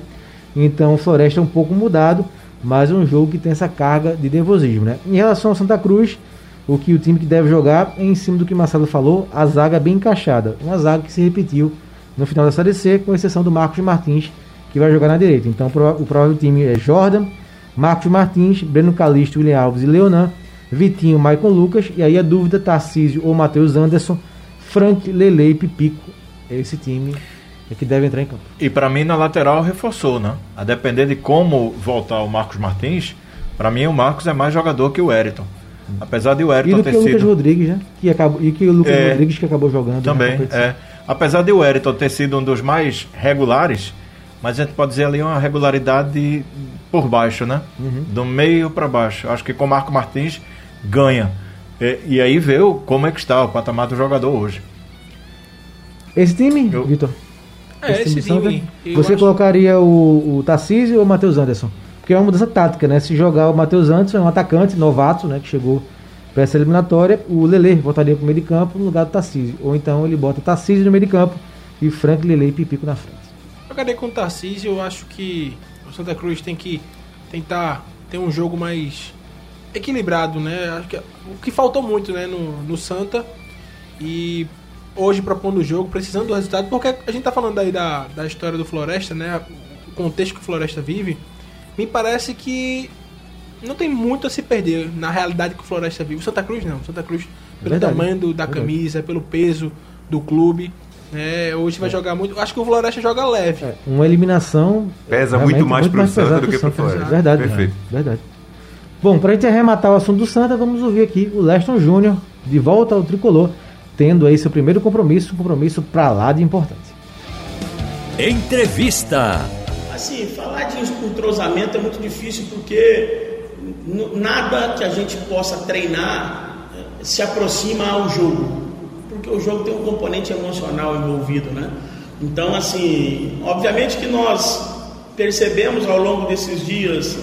Então o Floresta é um pouco mudado, mas é um jogo que tem essa carga de nervosismo, né? Em relação ao Santa Cruz, o que o time que deve jogar é em cima do que o Marcelo falou, a zaga bem encaixada. Uma zaga que se repetiu no final da Série C, com exceção do Marcos Martins, que vai jogar na direita. Então o provável time é Jordan, Marcos Martins, Breno Calixto, William Alves e Leonan, Vitinho, Maicon Lucas, e aí a dúvida, Tarcísio ou Matheus Anderson, Frank, Lele e Pipico. Esse time é que deve entrar em campo.
E para mim na lateral reforçou, né? A depender de como voltar o Marcos Martins, para mim o Marcos é mais jogador que o Wellington. Apesar de o
E
Wellington
do
ter
que o Lucas
sido
Rodrigues, né? Que acabou, e que o Lucas
É,
Rodrigues que acabou jogando. na
também, é. Apesar de o Wellington ter sido um dos mais regulares, mas a gente pode dizer ali uma regularidade por baixo, né?
Uhum.
Do meio para baixo. Acho que com o Marco Martins ganha. E, e aí vê o- como é que está o patamar do jogador hoje.
Esse time,
Eu-
Vitor?
É,
Esse time
esse time, eu
Você
acho-
colocaria o, o Tarcísio ou o Matheus Anderson? Porque é uma mudança tática, né? Se jogar o Matheus Anderson, é um atacante novato, né? Que chegou para essa eliminatória, o Lele voltaria para o meio de campo no lugar do Tarcísio. Ou então ele bota Tarcísio no meio de campo e Frank, Lele e Pipico na frente.
Jogaria com o Tarcísio, eu acho que o Santa Cruz tem que tentar ter um jogo mais equilibrado, né? Acho que o que faltou muito, né, no, no Santa e hoje propondo o jogo, precisando do resultado, porque a gente tá falando aí da, da história do Floresta, né? O contexto que o Floresta vive, me parece que não tem muito a se perder na realidade que o Floresta vive. O Santa Cruz não, o Santa Cruz pelo
Verdade.
tamanho do- da
Verdade.
camisa, pelo peso do clube, né? Hoje vai jogar muito. Acho que o Floresta joga leve.
É, uma eliminação.
Pesa muito mais pro Santa
pesada
do que pro
Santa.
Floresta.
Verdade.
Perfeito.
Verdade. Bom, para gente arrematar o assunto do Santa, vamos ouvir aqui o Leston Júnior, de volta ao tricolor, tendo aí seu primeiro compromisso, um compromisso pra lá de importante.
Entrevista.
Assim, falar de entrosamento é muito difícil porque nada que a gente possa treinar eh, se aproxima ao jogo, porque o jogo tem um componente emocional envolvido, né? Então, assim, obviamente que nós percebemos ao longo desses dias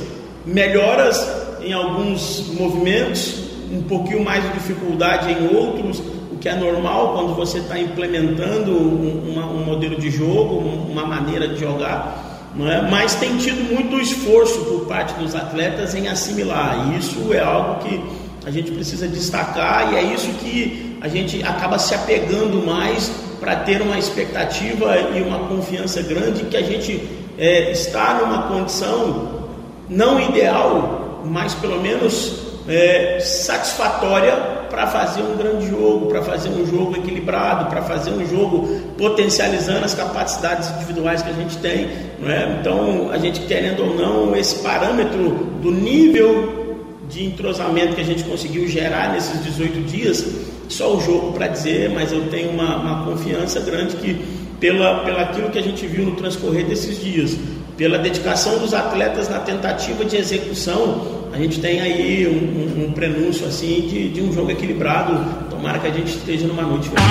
melhoras em alguns movimentos, um pouquinho mais de dificuldade em outros, o que é normal quando você está implementando um, um modelo de jogo, um- uma maneira de jogar, não é? mas tem tido muito esforço por parte dos atletas em assimilar. E isso é algo que a gente precisa destacar e é isso que a gente acaba se apegando mais para ter uma expectativa e uma confiança grande que a gente é, está numa condição não ideal, mas pelo menos é, satisfatória para fazer um grande jogo, para fazer um jogo equilibrado, para fazer um jogo potencializando as capacidades individuais que a gente tem. É? Então, a gente querendo ou não, esse parâmetro do nível de entrosamento que a gente conseguiu gerar nesses 18 dias, só o jogo para dizer, mas eu tenho uma, uma confiança grande que pela, pela aquilo que a gente viu no transcorrer desses dias, pela dedicação dos atletas na tentativa de execução, a gente tem aí um, um- um prenúncio assim de, de um jogo equilibrado. Tomara que a gente esteja numa noite feliz.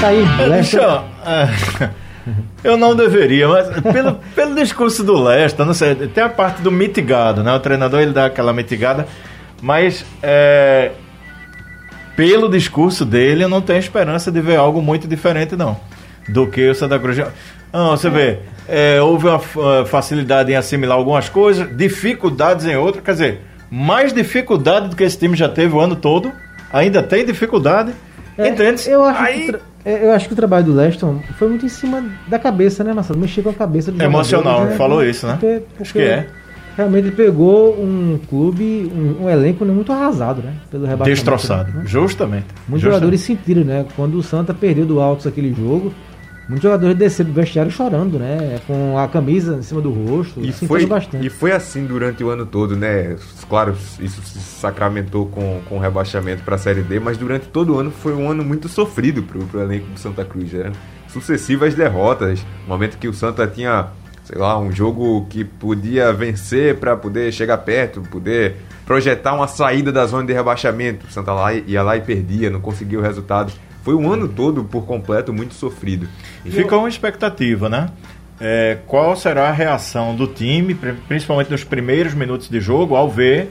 Tá aí, Leston.
Deixa, é, eu não deveria, mas pelo, pelo discurso do Lesta, não sei, tem a parte do mitigado, né? O treinador ele dá aquela mitigada, mas é, pelo discurso dele eu não tenho esperança de ver algo muito diferente não do que o Santa Cruz. Não, você vê, é, houve uma fa- facilidade em assimilar algumas coisas, dificuldades em outras, quer dizer, mais dificuldade do que esse time já teve o ano todo, ainda tem dificuldade.
É,
entende?
Eu acho,
Aí-
que, é, eu acho que o trabalho do Leston foi muito em cima da cabeça, né, Marcelo? Mexer com a cabeça do
Emocional, falou isso, né?
Porque,
Acho
porque
que é.
Realmente ele pegou um clube, um, um elenco muito arrasado, né? Pelo rebaixamento.
Destroçado,
né?
justamente.
Muitos
Justamente.
jogadores sentiram, né? Quando o Santa perdeu do Altos aquele jogo, muitos jogadores desceram do vestiário chorando, né? Com a camisa em cima do rosto,
E
sentindo
foi,
bastante.
e foi assim durante o ano todo, né? Claro, isso se sacramentou com, com o rebaixamento para a Série D, mas durante todo o ano foi um ano muito sofrido pro, pro elenco do Santa Cruz. Né? Sucessivas derrotas, momento que o Santa tinha, sei lá, um jogo que podia vencer para poder chegar perto, poder projetar uma saída da zona de rebaixamento. O Santa lá, ia lá e perdia, não conseguia o resultado. Foi um ano todo, por completo, muito sofrido.
E fica uma expectativa, né? É, qual será a reação do time, pri- principalmente nos primeiros minutos de jogo, ao ver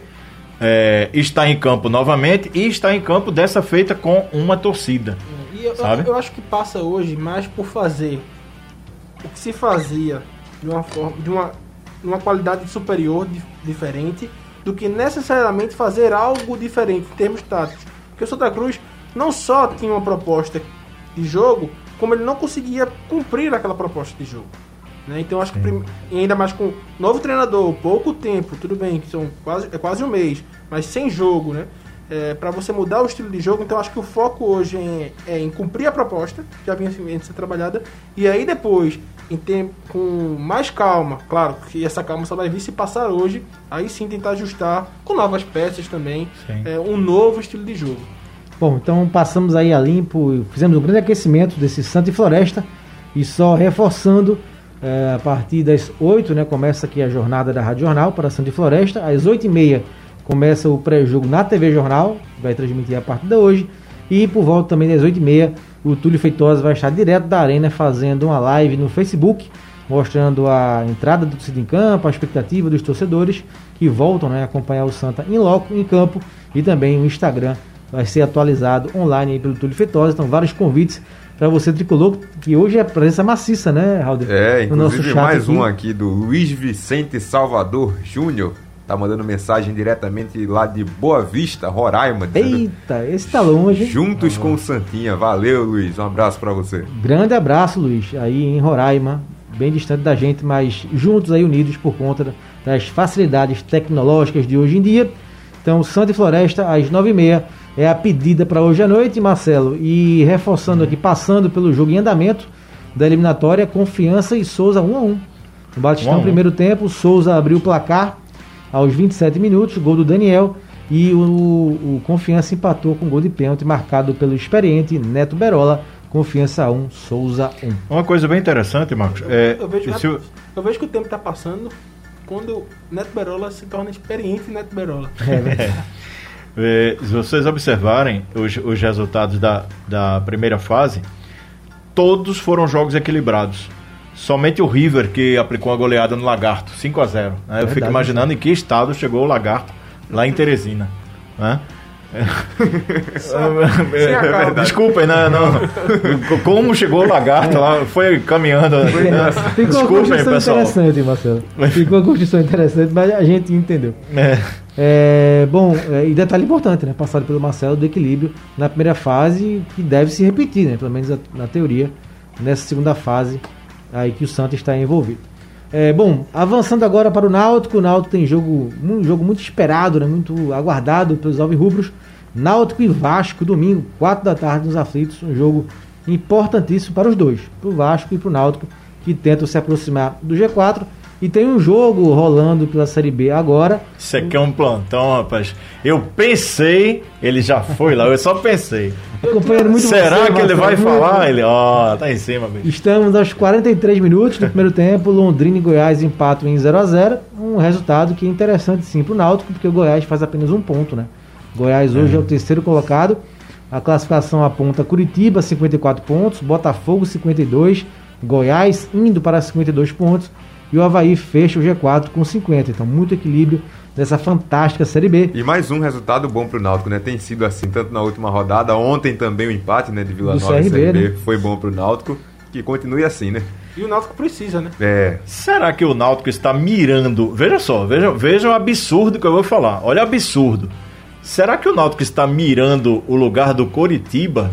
é, estar em campo novamente e estar em campo dessa feita com uma torcida.
E eu,
Sabe?
eu acho que passa hoje mais por fazer o que se fazia de uma forma, de uma, uma qualidade superior, di- diferente, do que necessariamente fazer algo diferente em termos táticos. Porque o Santa Cruz não só tinha uma proposta de jogo, como ele não conseguia cumprir aquela proposta de jogo. né? Então acho que prim- ainda mais com novo treinador, pouco tempo, tudo bem, que são quase, é quase um mês, mas sem jogo, né? para você mudar o estilo de jogo, então acho que o foco hoje é, é em cumprir a proposta, que já vinha sendo trabalhada, e aí depois, tempo, com mais calma, claro que essa calma só vai vir se passar hoje, aí sim tentar ajustar com novas peças também, é, um novo estilo de jogo.
Bom, então passamos aí a limpo, fizemos um grande aquecimento desse Santa e Floresta e só reforçando, eh, a partir das 8, né, começa aqui a jornada da Rádio Jornal para Santa e Floresta, às 8h30 começa o pré-jogo na TV Jornal, vai transmitir a partida hoje, e por volta também das 8h30 O Túlio Feitosa vai estar direto da arena fazendo uma live no Facebook, mostrando a entrada do torcida em campo, a expectativa dos torcedores que voltam né, a acompanhar o Santa em loco, em campo, e também o Instagram vai ser atualizado online pelo Túlio Feitosa. Então, vários convites para você, tricolor, que hoje é presença maciça, né, Raul?
É, inclusive mais aqui. um aqui do Luiz Vicente Salvador Júnior. Tá mandando mensagem diretamente lá de Boa Vista, Roraima.
Eita, esse tá longe.
Juntos ah. com o Santinha. Valeu, Luiz. Um abraço para você.
Grande abraço, Luiz. Aí em Roraima, bem distante da gente, mas juntos aí unidos por conta das facilidades tecnológicas de hoje em dia. Então, Santa e Floresta, às nove e meia, é a pedida para hoje à noite, Marcelo. E reforçando aqui, passando pelo jogo em andamento da eliminatória, Confiança e Souza 1 a 1 No Batistão, primeiro tempo, Souza abriu o placar aos 27 minutos, gol do Daniel. E o, o Confiança empatou com gol de pênalti marcado pelo experiente Neto Berola. Confiança 1, Souza 1.
Uma coisa bem interessante, Marcos. É,
eu, vejo, eu... eu vejo que o tempo está passando quando Neto Berola se torna experiente Neto Berola. É,
é, se vocês observarem os, os resultados da, da primeira fase, todos foram jogos equilibrados. Somente o River que aplicou a goleada no Lagarto, 5 a 0 né? Eu fico imaginando em que estado chegou o Lagarto lá em Teresina. Né? É, é, Desculpem, né? Não. Como chegou o lagarto lá, foi caminhando. Né?
Ficou Desculpem, uma construção pessoal. interessante, Marcelo. Ficou uma construção interessante, mas a gente entendeu. É. É, bom, é, e detalhe importante, né? Passado pelo Marcelo do equilíbrio na primeira fase, que deve se repetir, né? Pelo menos na teoria, nessa segunda fase aí que o Santos está envolvido. É, bom, avançando agora para o Náutico, o Náutico tem jogo, um jogo muito esperado, né, muito aguardado pelos alvirrubros. Náutico e Vasco, domingo, 4 da tarde nos aflitos, um jogo importantíssimo para os dois, para o Vasco e para o Náutico, que tentam se aproximar do G4 e tem um jogo rolando pela Série B agora.
Isso aqui é um plantão, rapaz. Eu pensei, ele já foi lá, eu só pensei.
Acompanhando muito
Será você, que ele vai falar? Ele, ó, oh, tá em cima, bicho.
Estamos aos 43 minutos do primeiro tempo. Londrina e Goiás empatam em 0 a 0 Um resultado que é interessante sim pro Náutico, porque o Goiás faz apenas um ponto, né? Goiás hoje é, é o terceiro colocado. A classificação aponta Curitiba 54 pontos, Botafogo 52, Goiás indo para 52 pontos e o Havaí fecha o G4 com 50. Então, muito equilíbrio dessa fantástica Série B.
E mais um resultado bom para o Náutico, né? Tem sido assim, tanto na última rodada, ontem também o empate né, de Vila Do Nova CRB, CRB né? foi bom para o Náutico, que continue assim, né?
E o Náutico precisa, né?
É. Será que o Náutico está mirando? Veja só, veja, veja o absurdo que eu vou falar. Olha o absurdo. Será que o Náutico está mirando o lugar do Coritiba?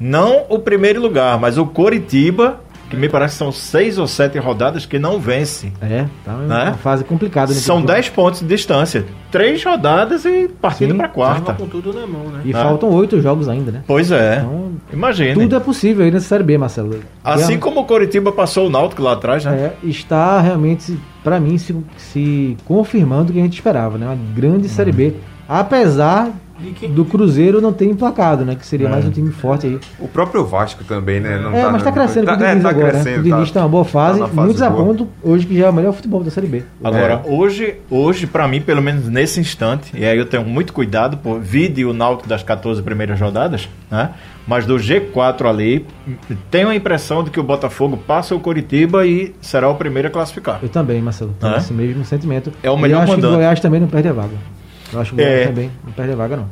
Não o primeiro lugar, mas o Coritiba que me parece que são seis ou sete rodadas que não vence.
É, tá né? uma fase complicada.
São dez pontos de distância. Três rodadas e partindo para quarta.
Com tudo na mão, né?
E ah. faltam oito jogos ainda, né?
Pois é. Então, Imagina.
Tudo é possível aí nessa Série B, Marcelo.
Assim como o Coritiba passou o Náutico lá atrás, né?
É, está realmente, para mim, se, se confirmando o que a gente esperava, né? Uma grande Série uhum. B. Apesar do Cruzeiro não tem emplacado, né? Que seria é. mais um time forte aí.
O próprio Vasco também, né?
Não é, tá mas tá crescendo tá, com o Diniz é, tá agora, né? crescendo, né? O Diniz tá, tá uma boa fase, tá fase muitos apontam hoje que já é o melhor futebol da Série B.
Agora, é. hoje, hoje para mim, pelo menos nesse instante, e aí eu tenho muito cuidado, por vide o Náutico das 14 primeiras rodadas, né? Mas do G4 ali, tenho a impressão de que o Botafogo passa o Coritiba e será o primeiro a classificar.
Eu também, Marcelo. Tenho é? esse mesmo sentimento.
É o melhor
e eu acho
mandante.
que o Goiás também não perde a vaga. Eu acho que é. também não perde a vaga, não.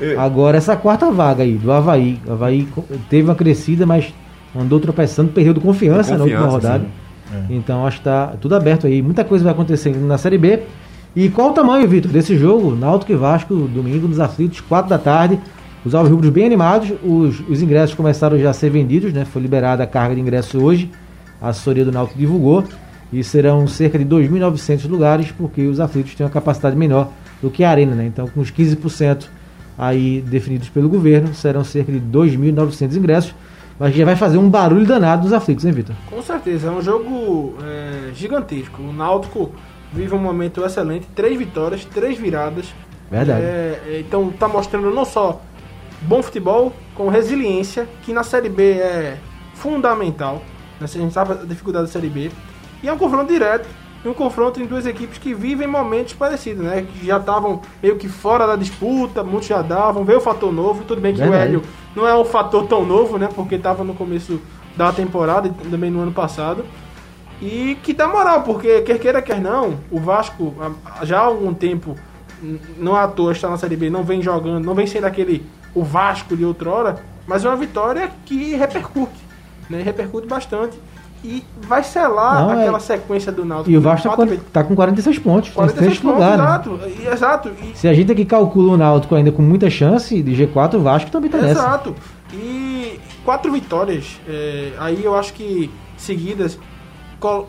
É. Agora, essa quarta vaga aí, do Havaí. O Havaí teve uma crescida, mas andou tropeçando, perdeu de confiança, confiança na última rodada. É. Então, acho que tá tudo aberto aí. Muita coisa vai acontecer na Série B. E qual o tamanho, Vitor, desse jogo? Náutico e Vasco, domingo, nos aflitos, 4 da tarde. Os alvirrubros bem animados. Os, os ingressos começaram já a ser vendidos, né? Foi liberada a carga de ingressos hoje. A assessoria do Náutico divulgou. E serão cerca de 2.900 lugares, porque os aflitos têm uma capacidade menor do que a arena, né? Então, com os 15% aí definidos pelo governo, serão cerca de 2.900 ingressos, mas já vai fazer um barulho danado nos aflitos, hein, Vitor?
Com certeza, é um jogo é, gigantesco. O Náutico vive um momento excelente, três vitórias, três viradas.
Verdade.
É, é então está mostrando não só bom futebol, com resiliência, que na Série B é fundamental. Né? A gente sabe a dificuldade da Série B. E é um confronto direto um confronto em duas equipes que vivem momentos parecidos, né? Que já estavam meio que fora da disputa, muitos já davam, veio o fator novo, tudo bem que Verdade. o Hélio não é um fator tão novo, né? Porque estava no começo da temporada e também no ano passado. E que dá moral, porque quer queira, quer não, o Vasco já há algum tempo, não à toa está na Série B, não vem jogando, não vem sendo aquele o Vasco de outrora, mas é uma vitória que repercute, né? Repercute bastante e vai selar
Não, é-
aquela sequência do Náutico.
E o Vasco tá,
Quatro
com- tá com 46 pontos, tá em
46
sexto
pontos,
lugar, né?
exato, e- exato. E,
Se a gente aqui calcula o Náutico ainda com muita chance de G4, o Vasco também tá nessa.
exato. E quatro vitórias, é, aí eu acho que seguidas, col-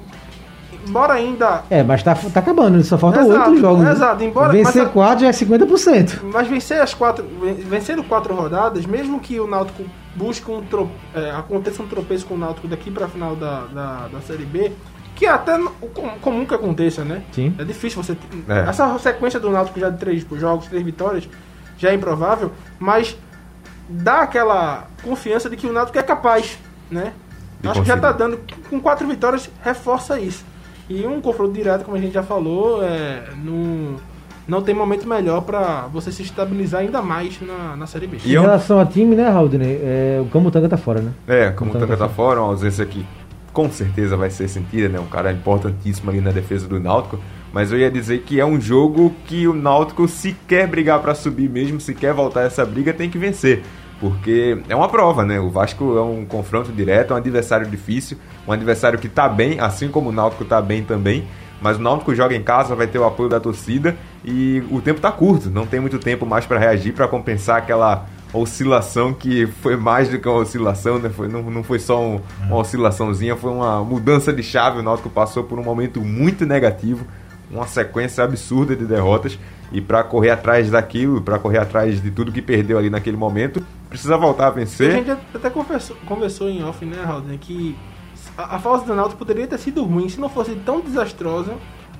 embora ainda
É, mas tá, tá acabando, só falta oito jogos. né?
exato, embora-
Vencer
mas
4 já é 50%.
Mas vencer as quatro, ven- vencendo quatro rodadas, mesmo que o Náutico busque um tro, é, aconteça um tropeço com o Náutico daqui para a final da, da, da Série B, que é até no- com- comum que aconteça, né?
Sim.
É difícil você.
É.
Essa sequência do Náutico já de três jogos, três vitórias, já é improvável, mas dá aquela confiança de que o Náutico é capaz, né?
De
Acho que já tá dando. Com quatro vitórias, reforça isso. E um confronto direto, como a gente já falou, é, não, não tem momento melhor para você se estabilizar ainda mais na, na Série B.
E
em
eu-
relação ao time, né, Raudney? É, o Camutanga tá fora, né?
É, o
Então,
Tanga tá
tá
fora, uma ausência que com certeza vai ser sentida, né? Um cara importantíssimo ali na defesa do Náutico. Mas eu ia dizer que é um jogo que o Náutico, se quer brigar pra subir mesmo, se quer voltar essa briga, tem que vencer. Porque é uma prova, né? O Vasco é um confronto direto, é um adversário difícil, um adversário que tá bem, assim como o Náutico tá bem também. Mas o Náutico joga em casa, vai ter o apoio da torcida e o tempo tá curto, não tem muito tempo mais pra reagir, pra compensar aquela oscilação que foi mais do que uma oscilação, né? Foi, não, não foi só um- uma oscilaçãozinha, foi uma mudança de chave. O Náutico passou por um momento muito negativo, uma sequência absurda de derrotas. E para correr atrás daquilo, para correr atrás de tudo que perdeu ali naquele momento, precisa voltar a
A
vencer.
gente até conversou, conversou em off, né, Raul, né, que a, a do Náutico poderia ter sido ruim se não fosse tão desastrosa.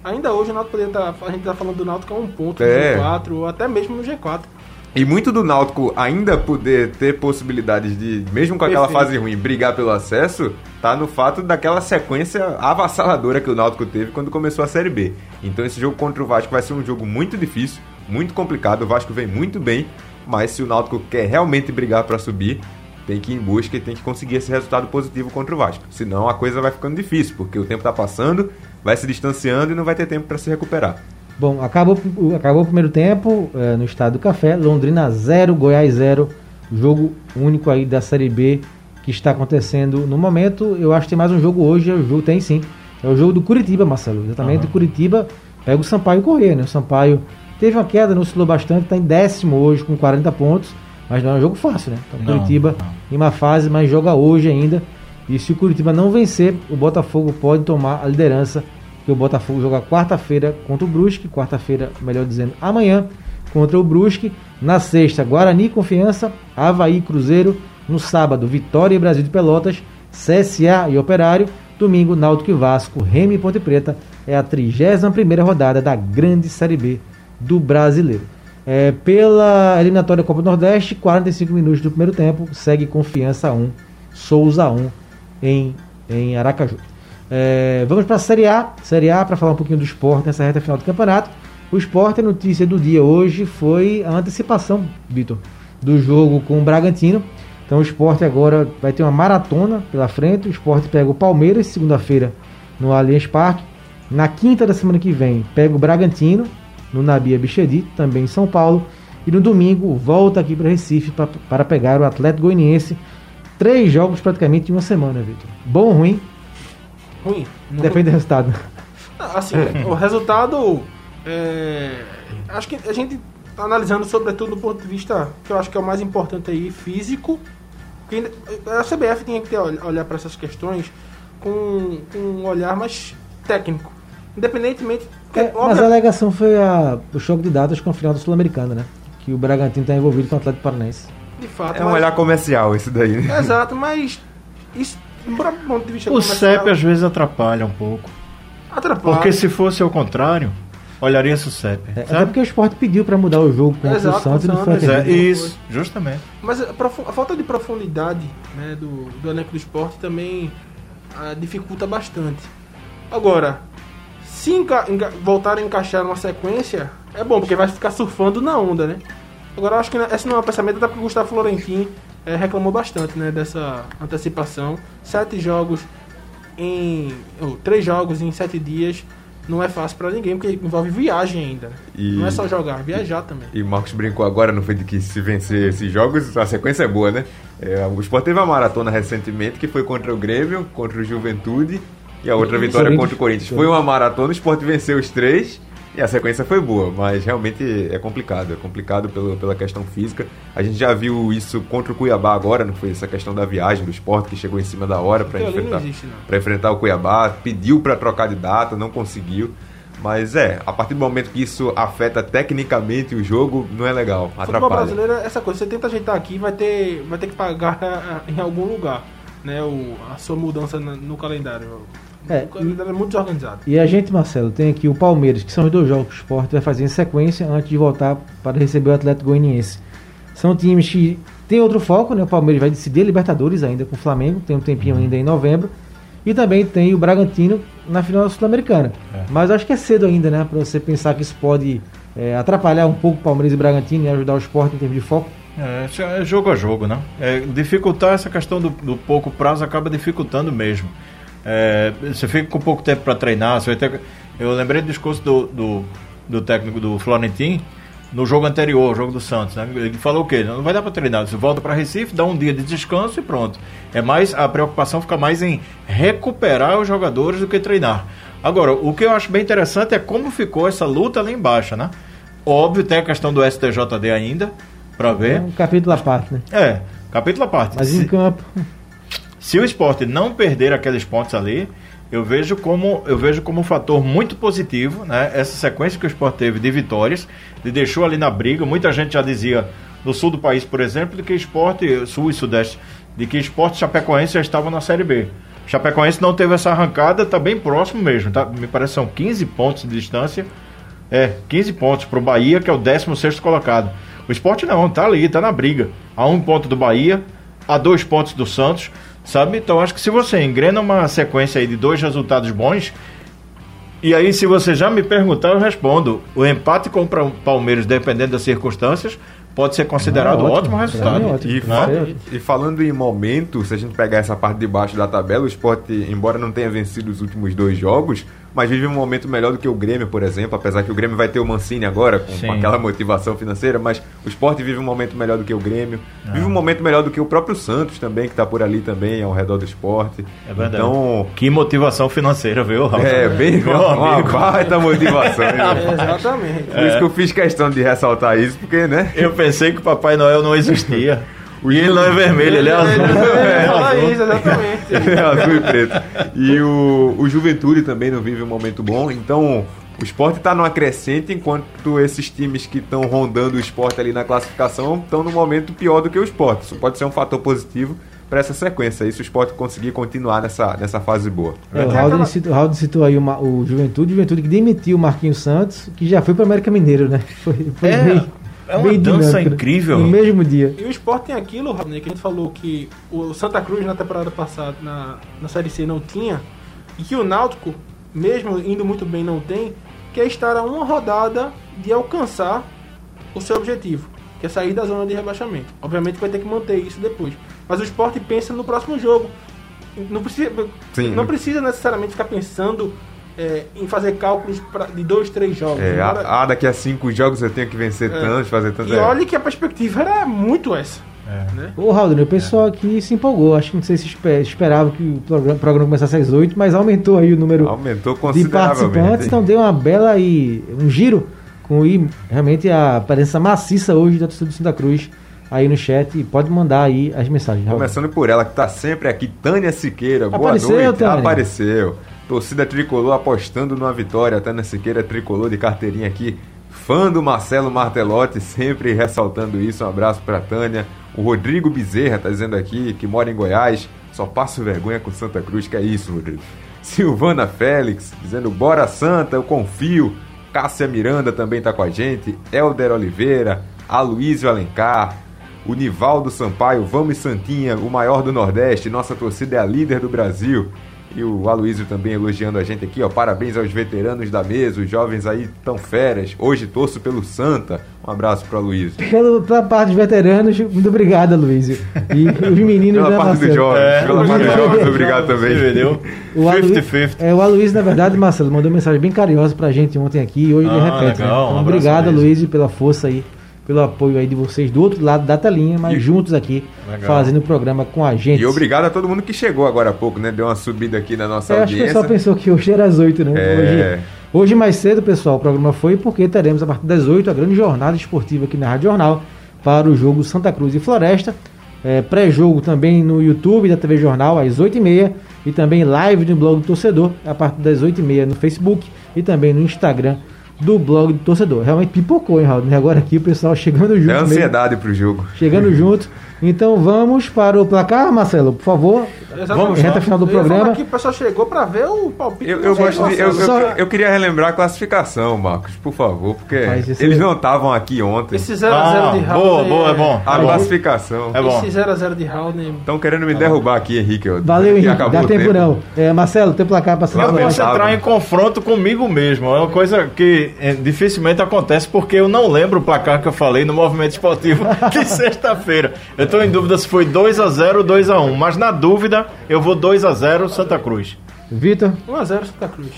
Ainda hoje o Náutico poderia estar. A gente tá falando do Náutico a um ponto
É.
no G4, ou até mesmo no G4.
E muito do Náutico ainda poder ter possibilidades de, mesmo com aquela
Perfeito.
fase ruim, brigar pelo acesso, tá no fato daquela sequência avassaladora que o Náutico teve quando começou a Série B. Então esse jogo contra o Vasco vai ser um jogo muito difícil, muito complicado. O Vasco vem muito bem, mas se o Náutico quer realmente brigar para subir, tem que ir em busca e tem que conseguir esse resultado positivo contra o Vasco. Senão a coisa vai ficando difícil, porque o tempo tá passando, vai se distanciando e não vai ter tempo para se recuperar.
Bom, acabou, o- acabou o primeiro tempo é, no Estádio do Café. Londrina 0, Goiás 0. Jogo único aí da Série B que está acontecendo no momento. Eu acho que tem mais um jogo hoje. O jogo tem sim. É o jogo do Curitiba, Marcelo. Exatamente. O Curitiba pega o Sampaio Corrêa, né? O Sampaio teve uma queda, não oscilou bastante. Está em décimo hoje com 40 pontos. Mas não é um jogo fácil, né? Então,
Não,
Curitiba
não.
em uma fase, mas joga hoje ainda. E se o Curitiba não vencer, o Botafogo pode tomar a liderança. Que o Botafogo joga quarta-feira contra o Brusque, quarta-feira, melhor dizendo, amanhã contra o Brusque. Na sexta, Guarani Confiança, Havaí Cruzeiro. No sábado, Vitória e Brasil de Pelotas, CSA e Operário. Domingo, Náutico e Vasco, Remy e Ponte Preta. É a 31ª rodada da grande Série B do Brasileiro. É, pela eliminatória Copa do Nordeste, 45 minutos do primeiro tempo, segue Confiança 1, Souza 1 em, em Aracaju. É, vamos para a Série A, Série A para falar um pouquinho do esporte nessa reta final do campeonato. O esporte, a notícia do dia hoje foi a antecipação, Vitor, do jogo com o Bragantino. Então o esporte agora vai ter uma maratona pela frente. O esporte pega o Palmeiras segunda-feira no Allianz Parque. Na quinta da semana que vem, pega o Bragantino no Nabia Bichedi, também em São Paulo. E no domingo, volta aqui para Recife pra, para pegar o Atlético Goianiense. Três jogos praticamente em uma semana, Vitor. Bom ou ruim?
Ruim.
Depende do resultado.
Assim, o resultado. é, acho que a gente tá analisando, sobretudo do ponto de vista que eu acho que é o mais importante aí, físico. A CBF tinha que ter, olhar para essas questões com, com um olhar mais técnico. Independentemente. porque,
É, mas a alegação foi a- o choque de datas com a final da Sul-Americana, né? Que o Bragantino está envolvido com o Atlético Paranaense.
de fato.
É um
mas-
olhar comercial esse daí, né?
Exato, mas. Isso, ponto de vista
O CEP às vezes atrapalha um pouco.
atrapalha.
Porque se fosse ao contrário, olharia-se o CEP.
É, até
sabe?
porque o esporte pediu para mudar o jogo contra
Exato,
o Santos e não foi
com
é, isso, justamente.
Mas a, a falta de profundidade né, do, do elenco do esporte também ah, dificulta bastante. Agora, se voltar a encaixar numa sequência, é bom, porque vai ficar surfando na onda, né? Agora, eu acho que esse não é um pensamento, até porque o Gustavo Florentin é, reclamou bastante né, dessa antecipação. Sete jogos em. ou, três jogos em sete dias não é fácil para ninguém, porque envolve viagem ainda. né?
E-
Não é só jogar, viajar também.
E o Marcos brincou agora, não foi de que se vencer esses jogos, a sequência é boa, né? É, o Sport teve uma maratona recentemente que foi contra o Grêmio, contra o Juventude e a outra vitória contra o Corinthians. Foi uma maratona, o Sport venceu os três e a sequência foi boa, mas realmente é complicado. É complicado pelo, pela questão física. A gente já viu isso contra o Cuiabá agora, não foi essa questão da viagem do Sport que chegou em cima da hora para enfrentar,
não
pra enfrentar o Cuiabá, pediu para trocar de data, não conseguiu. Mas é, a partir do momento que isso afeta tecnicamente o jogo, não é legal,
Futebol
atrapalha.
brasileiro é essa coisa, você tenta ajeitar aqui, vai ter, vai ter que pagar em algum lugar, né, o, a sua mudança no calendário.
É,
o calendário é muito desorganizado.
E a gente, Marcelo, tem aqui o Palmeiras, que são os dois jogos que o Sport vai fazer em sequência antes de voltar para receber o Atlético Goianiense. São times que têm outro foco, né? O Palmeiras vai decidir a Libertadores ainda com o Flamengo, tem um tempinho ainda em novembro. E também tem o Bragantino na final da Sul-Americana. Mas acho que é cedo ainda, né? Para você pensar que isso pode é, atrapalhar um pouco o Palmeiras e o Bragantino e ajudar o Sport em termos de foco.
É, é jogo a jogo, né? É, dificultar essa questão do, do pouco prazo acaba dificultando mesmo. É, você fica com pouco tempo para treinar. Você vai ter... Eu lembrei do discurso do, do, do técnico do Florentin no jogo anterior, o jogo do Santos. Né? Ele falou o quê? Não vai dar para treinar. Você volta para Recife, dá um dia de descanso e pronto. É mais a preocupação fica mais em recuperar os jogadores do que treinar. Agora, o que eu acho bem interessante é como ficou essa luta lá embaixo, né? Óbvio, tem a questão do STJD ainda para ver.
É um capítulo à parte, né?
É, capítulo à parte.
Mas em campo.
Se o esporte não perder aqueles pontos ali, eu vejo como eu vejo como um fator muito positivo, né? Essa sequência que o esporte teve de vitórias, ele deixou ali na briga. Muita gente já dizia no sul do país, por exemplo, de que esporte sul e sudeste, de que esporte chapecoense já estavam na série B. Chapecoense não teve essa arrancada, tá bem próximo mesmo, tá? Me parece são 15 pontos de distância. É, 15 pontos para o Bahia, que é o 16 colocado. O esporte não, tá ali, tá na briga. A um ponto do Bahia, a dois pontos do Santos, sabe? Então acho que se você engrena uma sequência aí de dois resultados bons, e aí se você já me perguntar, eu respondo. O empate com o Palmeiras, dependendo das circunstâncias, pode ser considerado
Ah,
um
ótimo.
ótimo resultado.
É ótimo.
E,
Né?
e falando em momento, se a gente pegar essa parte de baixo da tabela, o Sport, embora não tenha vencido os últimos dois jogos, mas vive um momento melhor do que o Grêmio, por exemplo, apesar que o Grêmio vai ter o Mancini agora, com, com aquela motivação financeira, mas o Sport vive um momento melhor do que o Grêmio,
Ah.
vive um momento melhor do que o próprio Santos também, que está por ali também, ao redor do esporte.
É verdade.
Então,
Que motivação financeira, viu, Raul?
é bem
Meu
uma, uma baita motivação. meu?
Exatamente.
Por isso que eu fiz questão de ressaltar isso, porque, né?
Eu pensei que o Papai Noel não existia. E ele não é vermelho, ele é azul.
É, fala
azul.
isso, exatamente.
É azul e preto. E o, o Juventude também não vive um momento bom. Então, o esporte está numa crescente, enquanto esses times que estão rondando o esporte ali na classificação estão num momento pior do que o esporte. Isso pode ser um fator positivo para essa sequência. Aí, se o esporte conseguir continuar nessa, nessa fase boa.
É, o Raul citou, o Raul citou aí uma- o Juventude, Juventude que demitiu o Marquinhos Santos, que já foi para América Mineiro, né? Foi, foi
É,
bem,
é uma
bem
dança incrível.
No mesmo dia.
E o Sport tem aquilo, Raul, que a gente falou que o Santa Cruz na temporada passada, na, na Série C, não tinha, e que o Náutico, mesmo indo muito bem, não tem, que é estar a uma rodada de alcançar o seu objetivo, que é sair da zona de rebaixamento. Obviamente vai ter que manter isso depois. Mas o Sport pensa no próximo jogo. Não precisa,
Sim.
não precisa necessariamente ficar pensando é, em fazer cálculos pra- de dois, três jogos.
É,
Embora-
ah, daqui a cinco jogos eu tenho que vencer
É.
tantos, fazer tanto.
E
é.
olha que a perspectiva era muito essa.
É.
Né?
O Raul, o pessoal aqui se empolgou. Acho que não sei se espe- esperava que o programa, programa começasse às 8, mas aumentou aí o número
Aumentou
de participantes. Então deu uma bela aí, um giro com e realmente a presença maciça hoje da torcida do Santa Cruz aí no chat. E pode mandar aí as mensagens. Raul.
Começando por ela, que tá sempre aqui, Tânia Siqueira. Boa
Apareceu,
noite.
Tânia?
Apareceu. Torcida tricolor apostando numa vitória. Tânia Siqueira, tricolor de carteirinha aqui. Fã do Marcelo Martelotti, sempre ressaltando isso. Um abraço pra Tânia. O Rodrigo Bezerra tá dizendo aqui que mora em Goiás. Só passo vergonha com Santa Cruz, que é isso, Rodrigo. Silvana Félix, dizendo bora Santa, eu confio. Cássia Miranda também tá com a gente. Helder Oliveira, Aloysio Alencar, o Nivaldo Sampaio, vamos Santinha, o maior do Nordeste, nossa torcida é a líder do Brasil. E o Aloysio também elogiando a gente aqui, ó. Parabéns aos veteranos da mesa, os jovens aí tão feras. Hoje torço pelo Santa. Um abraço pro Aloysio.
Pelo, pela parte dos veteranos, muito obrigado, Luiz. E os meninos
Pela
da
parte dos
Marcelo.
jovens,
É,
pela parte dos
jovens.
obrigado também.
Entendeu?
O Aloysio,
50-50.
é, o Aloysio, na verdade, Marcelo, mandou mensagem bem carinhosa pra gente ontem aqui e hoje ele
Ah,
repete. né?
legal, um
Então,
abraço,
obrigado,
Aloysio.
Aloysio, pela força aí, pelo apoio aí de vocês do outro lado da telinha, mas
E-
juntos aqui,
Legal.
fazendo o programa com a gente.
E obrigado a todo mundo que chegou agora há pouco, né? Deu uma subida aqui na nossa
Eu acho que o
audiência.
pessoal pensou que hoje era às 8, né?
É.
Hoje, hoje mais cedo, pessoal, o programa foi porque teremos a partir das 8 a grande jornada esportiva aqui na Rádio Jornal para o jogo Santa Cruz e Floresta. É, Pré-jogo também no YouTube da TV Jornal às 8h30 e também live no blog do torcedor a partir das 8h30 no Facebook e também no Instagram do blog do torcedor. Realmente pipocou, hein, Raul? Agora aqui o pessoal chegando junto.
É
mesmo.
ansiedade pro jogo.
Chegando junto. Então vamos para o placar, Marcelo, por favor. Vamos, reta final do
Eu
programa.
que o pessoal chegou pra ver o palpite.
Eu, eu
Marcelo.
gosto de, eu, eu,
Só-
eu queria relembrar a classificação, Marcos, por favor, porque eles não estavam aqui ontem.
Esse 0x0
Ah,
de Raul.
boa, boa, é bom.
A
É bom.
classificação.
É bom.
Esse 0x0 de Raul, né?
Estão querendo me derrubar aqui, Henrique.
Valeu,
Que
Henrique.
acabou
Dá tempo,
tempo.
não. É, Marcelo, teu placar para
Eu posso entrar em confronto comigo mesmo. É uma coisa que é, dificilmente acontece porque eu não lembro o placar que eu falei no movimento esportivo de sexta-feira. Eu estou em dúvida se foi 2x0 ou 2x1, mas na dúvida eu vou 2x0 Santa Cruz.
Vitor?
1x0 Santa Cruz.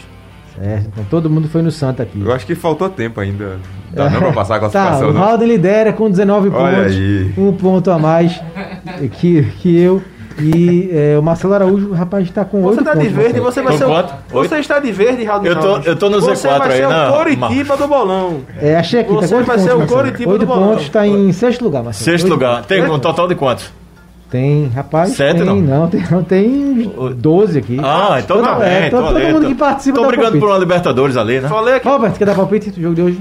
Certo, então todo mundo foi no Santa aqui.
Eu acho que faltou tempo ainda. Dá não pra passar a
Tá,
classificação,
o
não.
Halden lidera com 19
Olha
pontos.
aí.
Um ponto a mais que, que eu. E é, o Marcelo Araújo, o rapaz, está com 8
Você tá
pontos.
de verde,
Marcelo.
você vai ser o... Você está de verde, Raul
Eu tô- eu tô no
Você
Z4
vai
aí,
ser
né,
o Coritiba do bolão.
É, achei aqui, tá
Você
com 8
vai
pontos.
ser o
Marcelo.
Coritiba
Oito
do bolão.
pontos, está em sexto lugar, Marcelo.
Sexto
Oito
lugar. Tem um total de quantos?
Tem, rapaz.
Sete,
tem,
não?
não? tem, não, tem 12 aqui.
Ah, então tá
Todo- é,
bem.
todo-
ali,
mundo
tô-
que participa
Tô brigando
palpite.
por uma Libertadores ali, né?
Falei aqui.
Robert, quer dar palpite do jogo de hoje?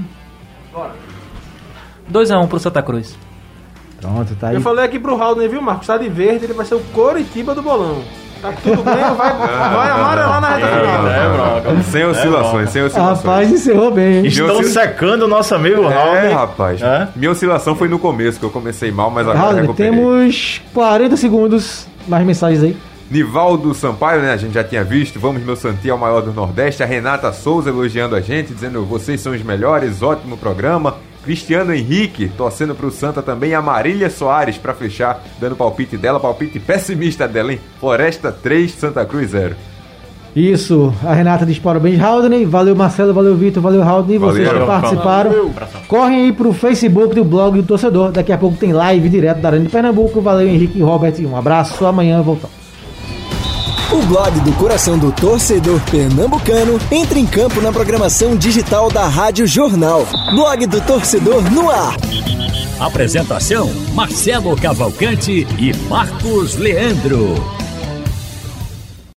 2x1 pro Santa Cruz.
Pronto, tá aí.
Eu falei aqui pro Raul, viu, Marcos? Tá de verde, ele vai ser o Coritiba do bolão. Tá tudo bem, vai, vai amarelar na reta final.
É, bronca.
Sem oscilações, sem oscilações.
Rapaz, encerrou bem, hein?
Estão
Meu-
secando o nosso amigo Raul.
É, rapaz.
É?
Minha oscilação foi no começo, que eu comecei mal, mas agora
Raul,
recuperei.
temos 40 segundos. Mais mensagens aí.
Nivaldo Sampaio, né? A gente já tinha visto. Vamos, meu Santinho, é o maior do Nordeste. A Renata Souza elogiando a gente, dizendo vocês são os melhores, ótimo programa. Cristiano Henrique torcendo pro Santa também. A Marília Soares pra fechar, dando palpite dela, palpite pessimista dela, hein? Floresta 3, Santa Cruz 0.
Isso, a Renata diz parabéns, Haldney. Valeu, Marcelo, valeu, Vitor, valeu, Haldney. Vocês
Valeu.
que participaram.
Valeu.
Correm aí pro Facebook do blog do torcedor. Daqui a pouco tem live direto da Arena de Pernambuco. Valeu, Henrique e Robert. Um abraço. Amanhã voltamos.
O blog do coração do torcedor pernambucano entra em campo na programação digital da Rádio Jornal. Blog do torcedor no ar.
Apresentação: Marcelo Cavalcante e Marcos Leandro.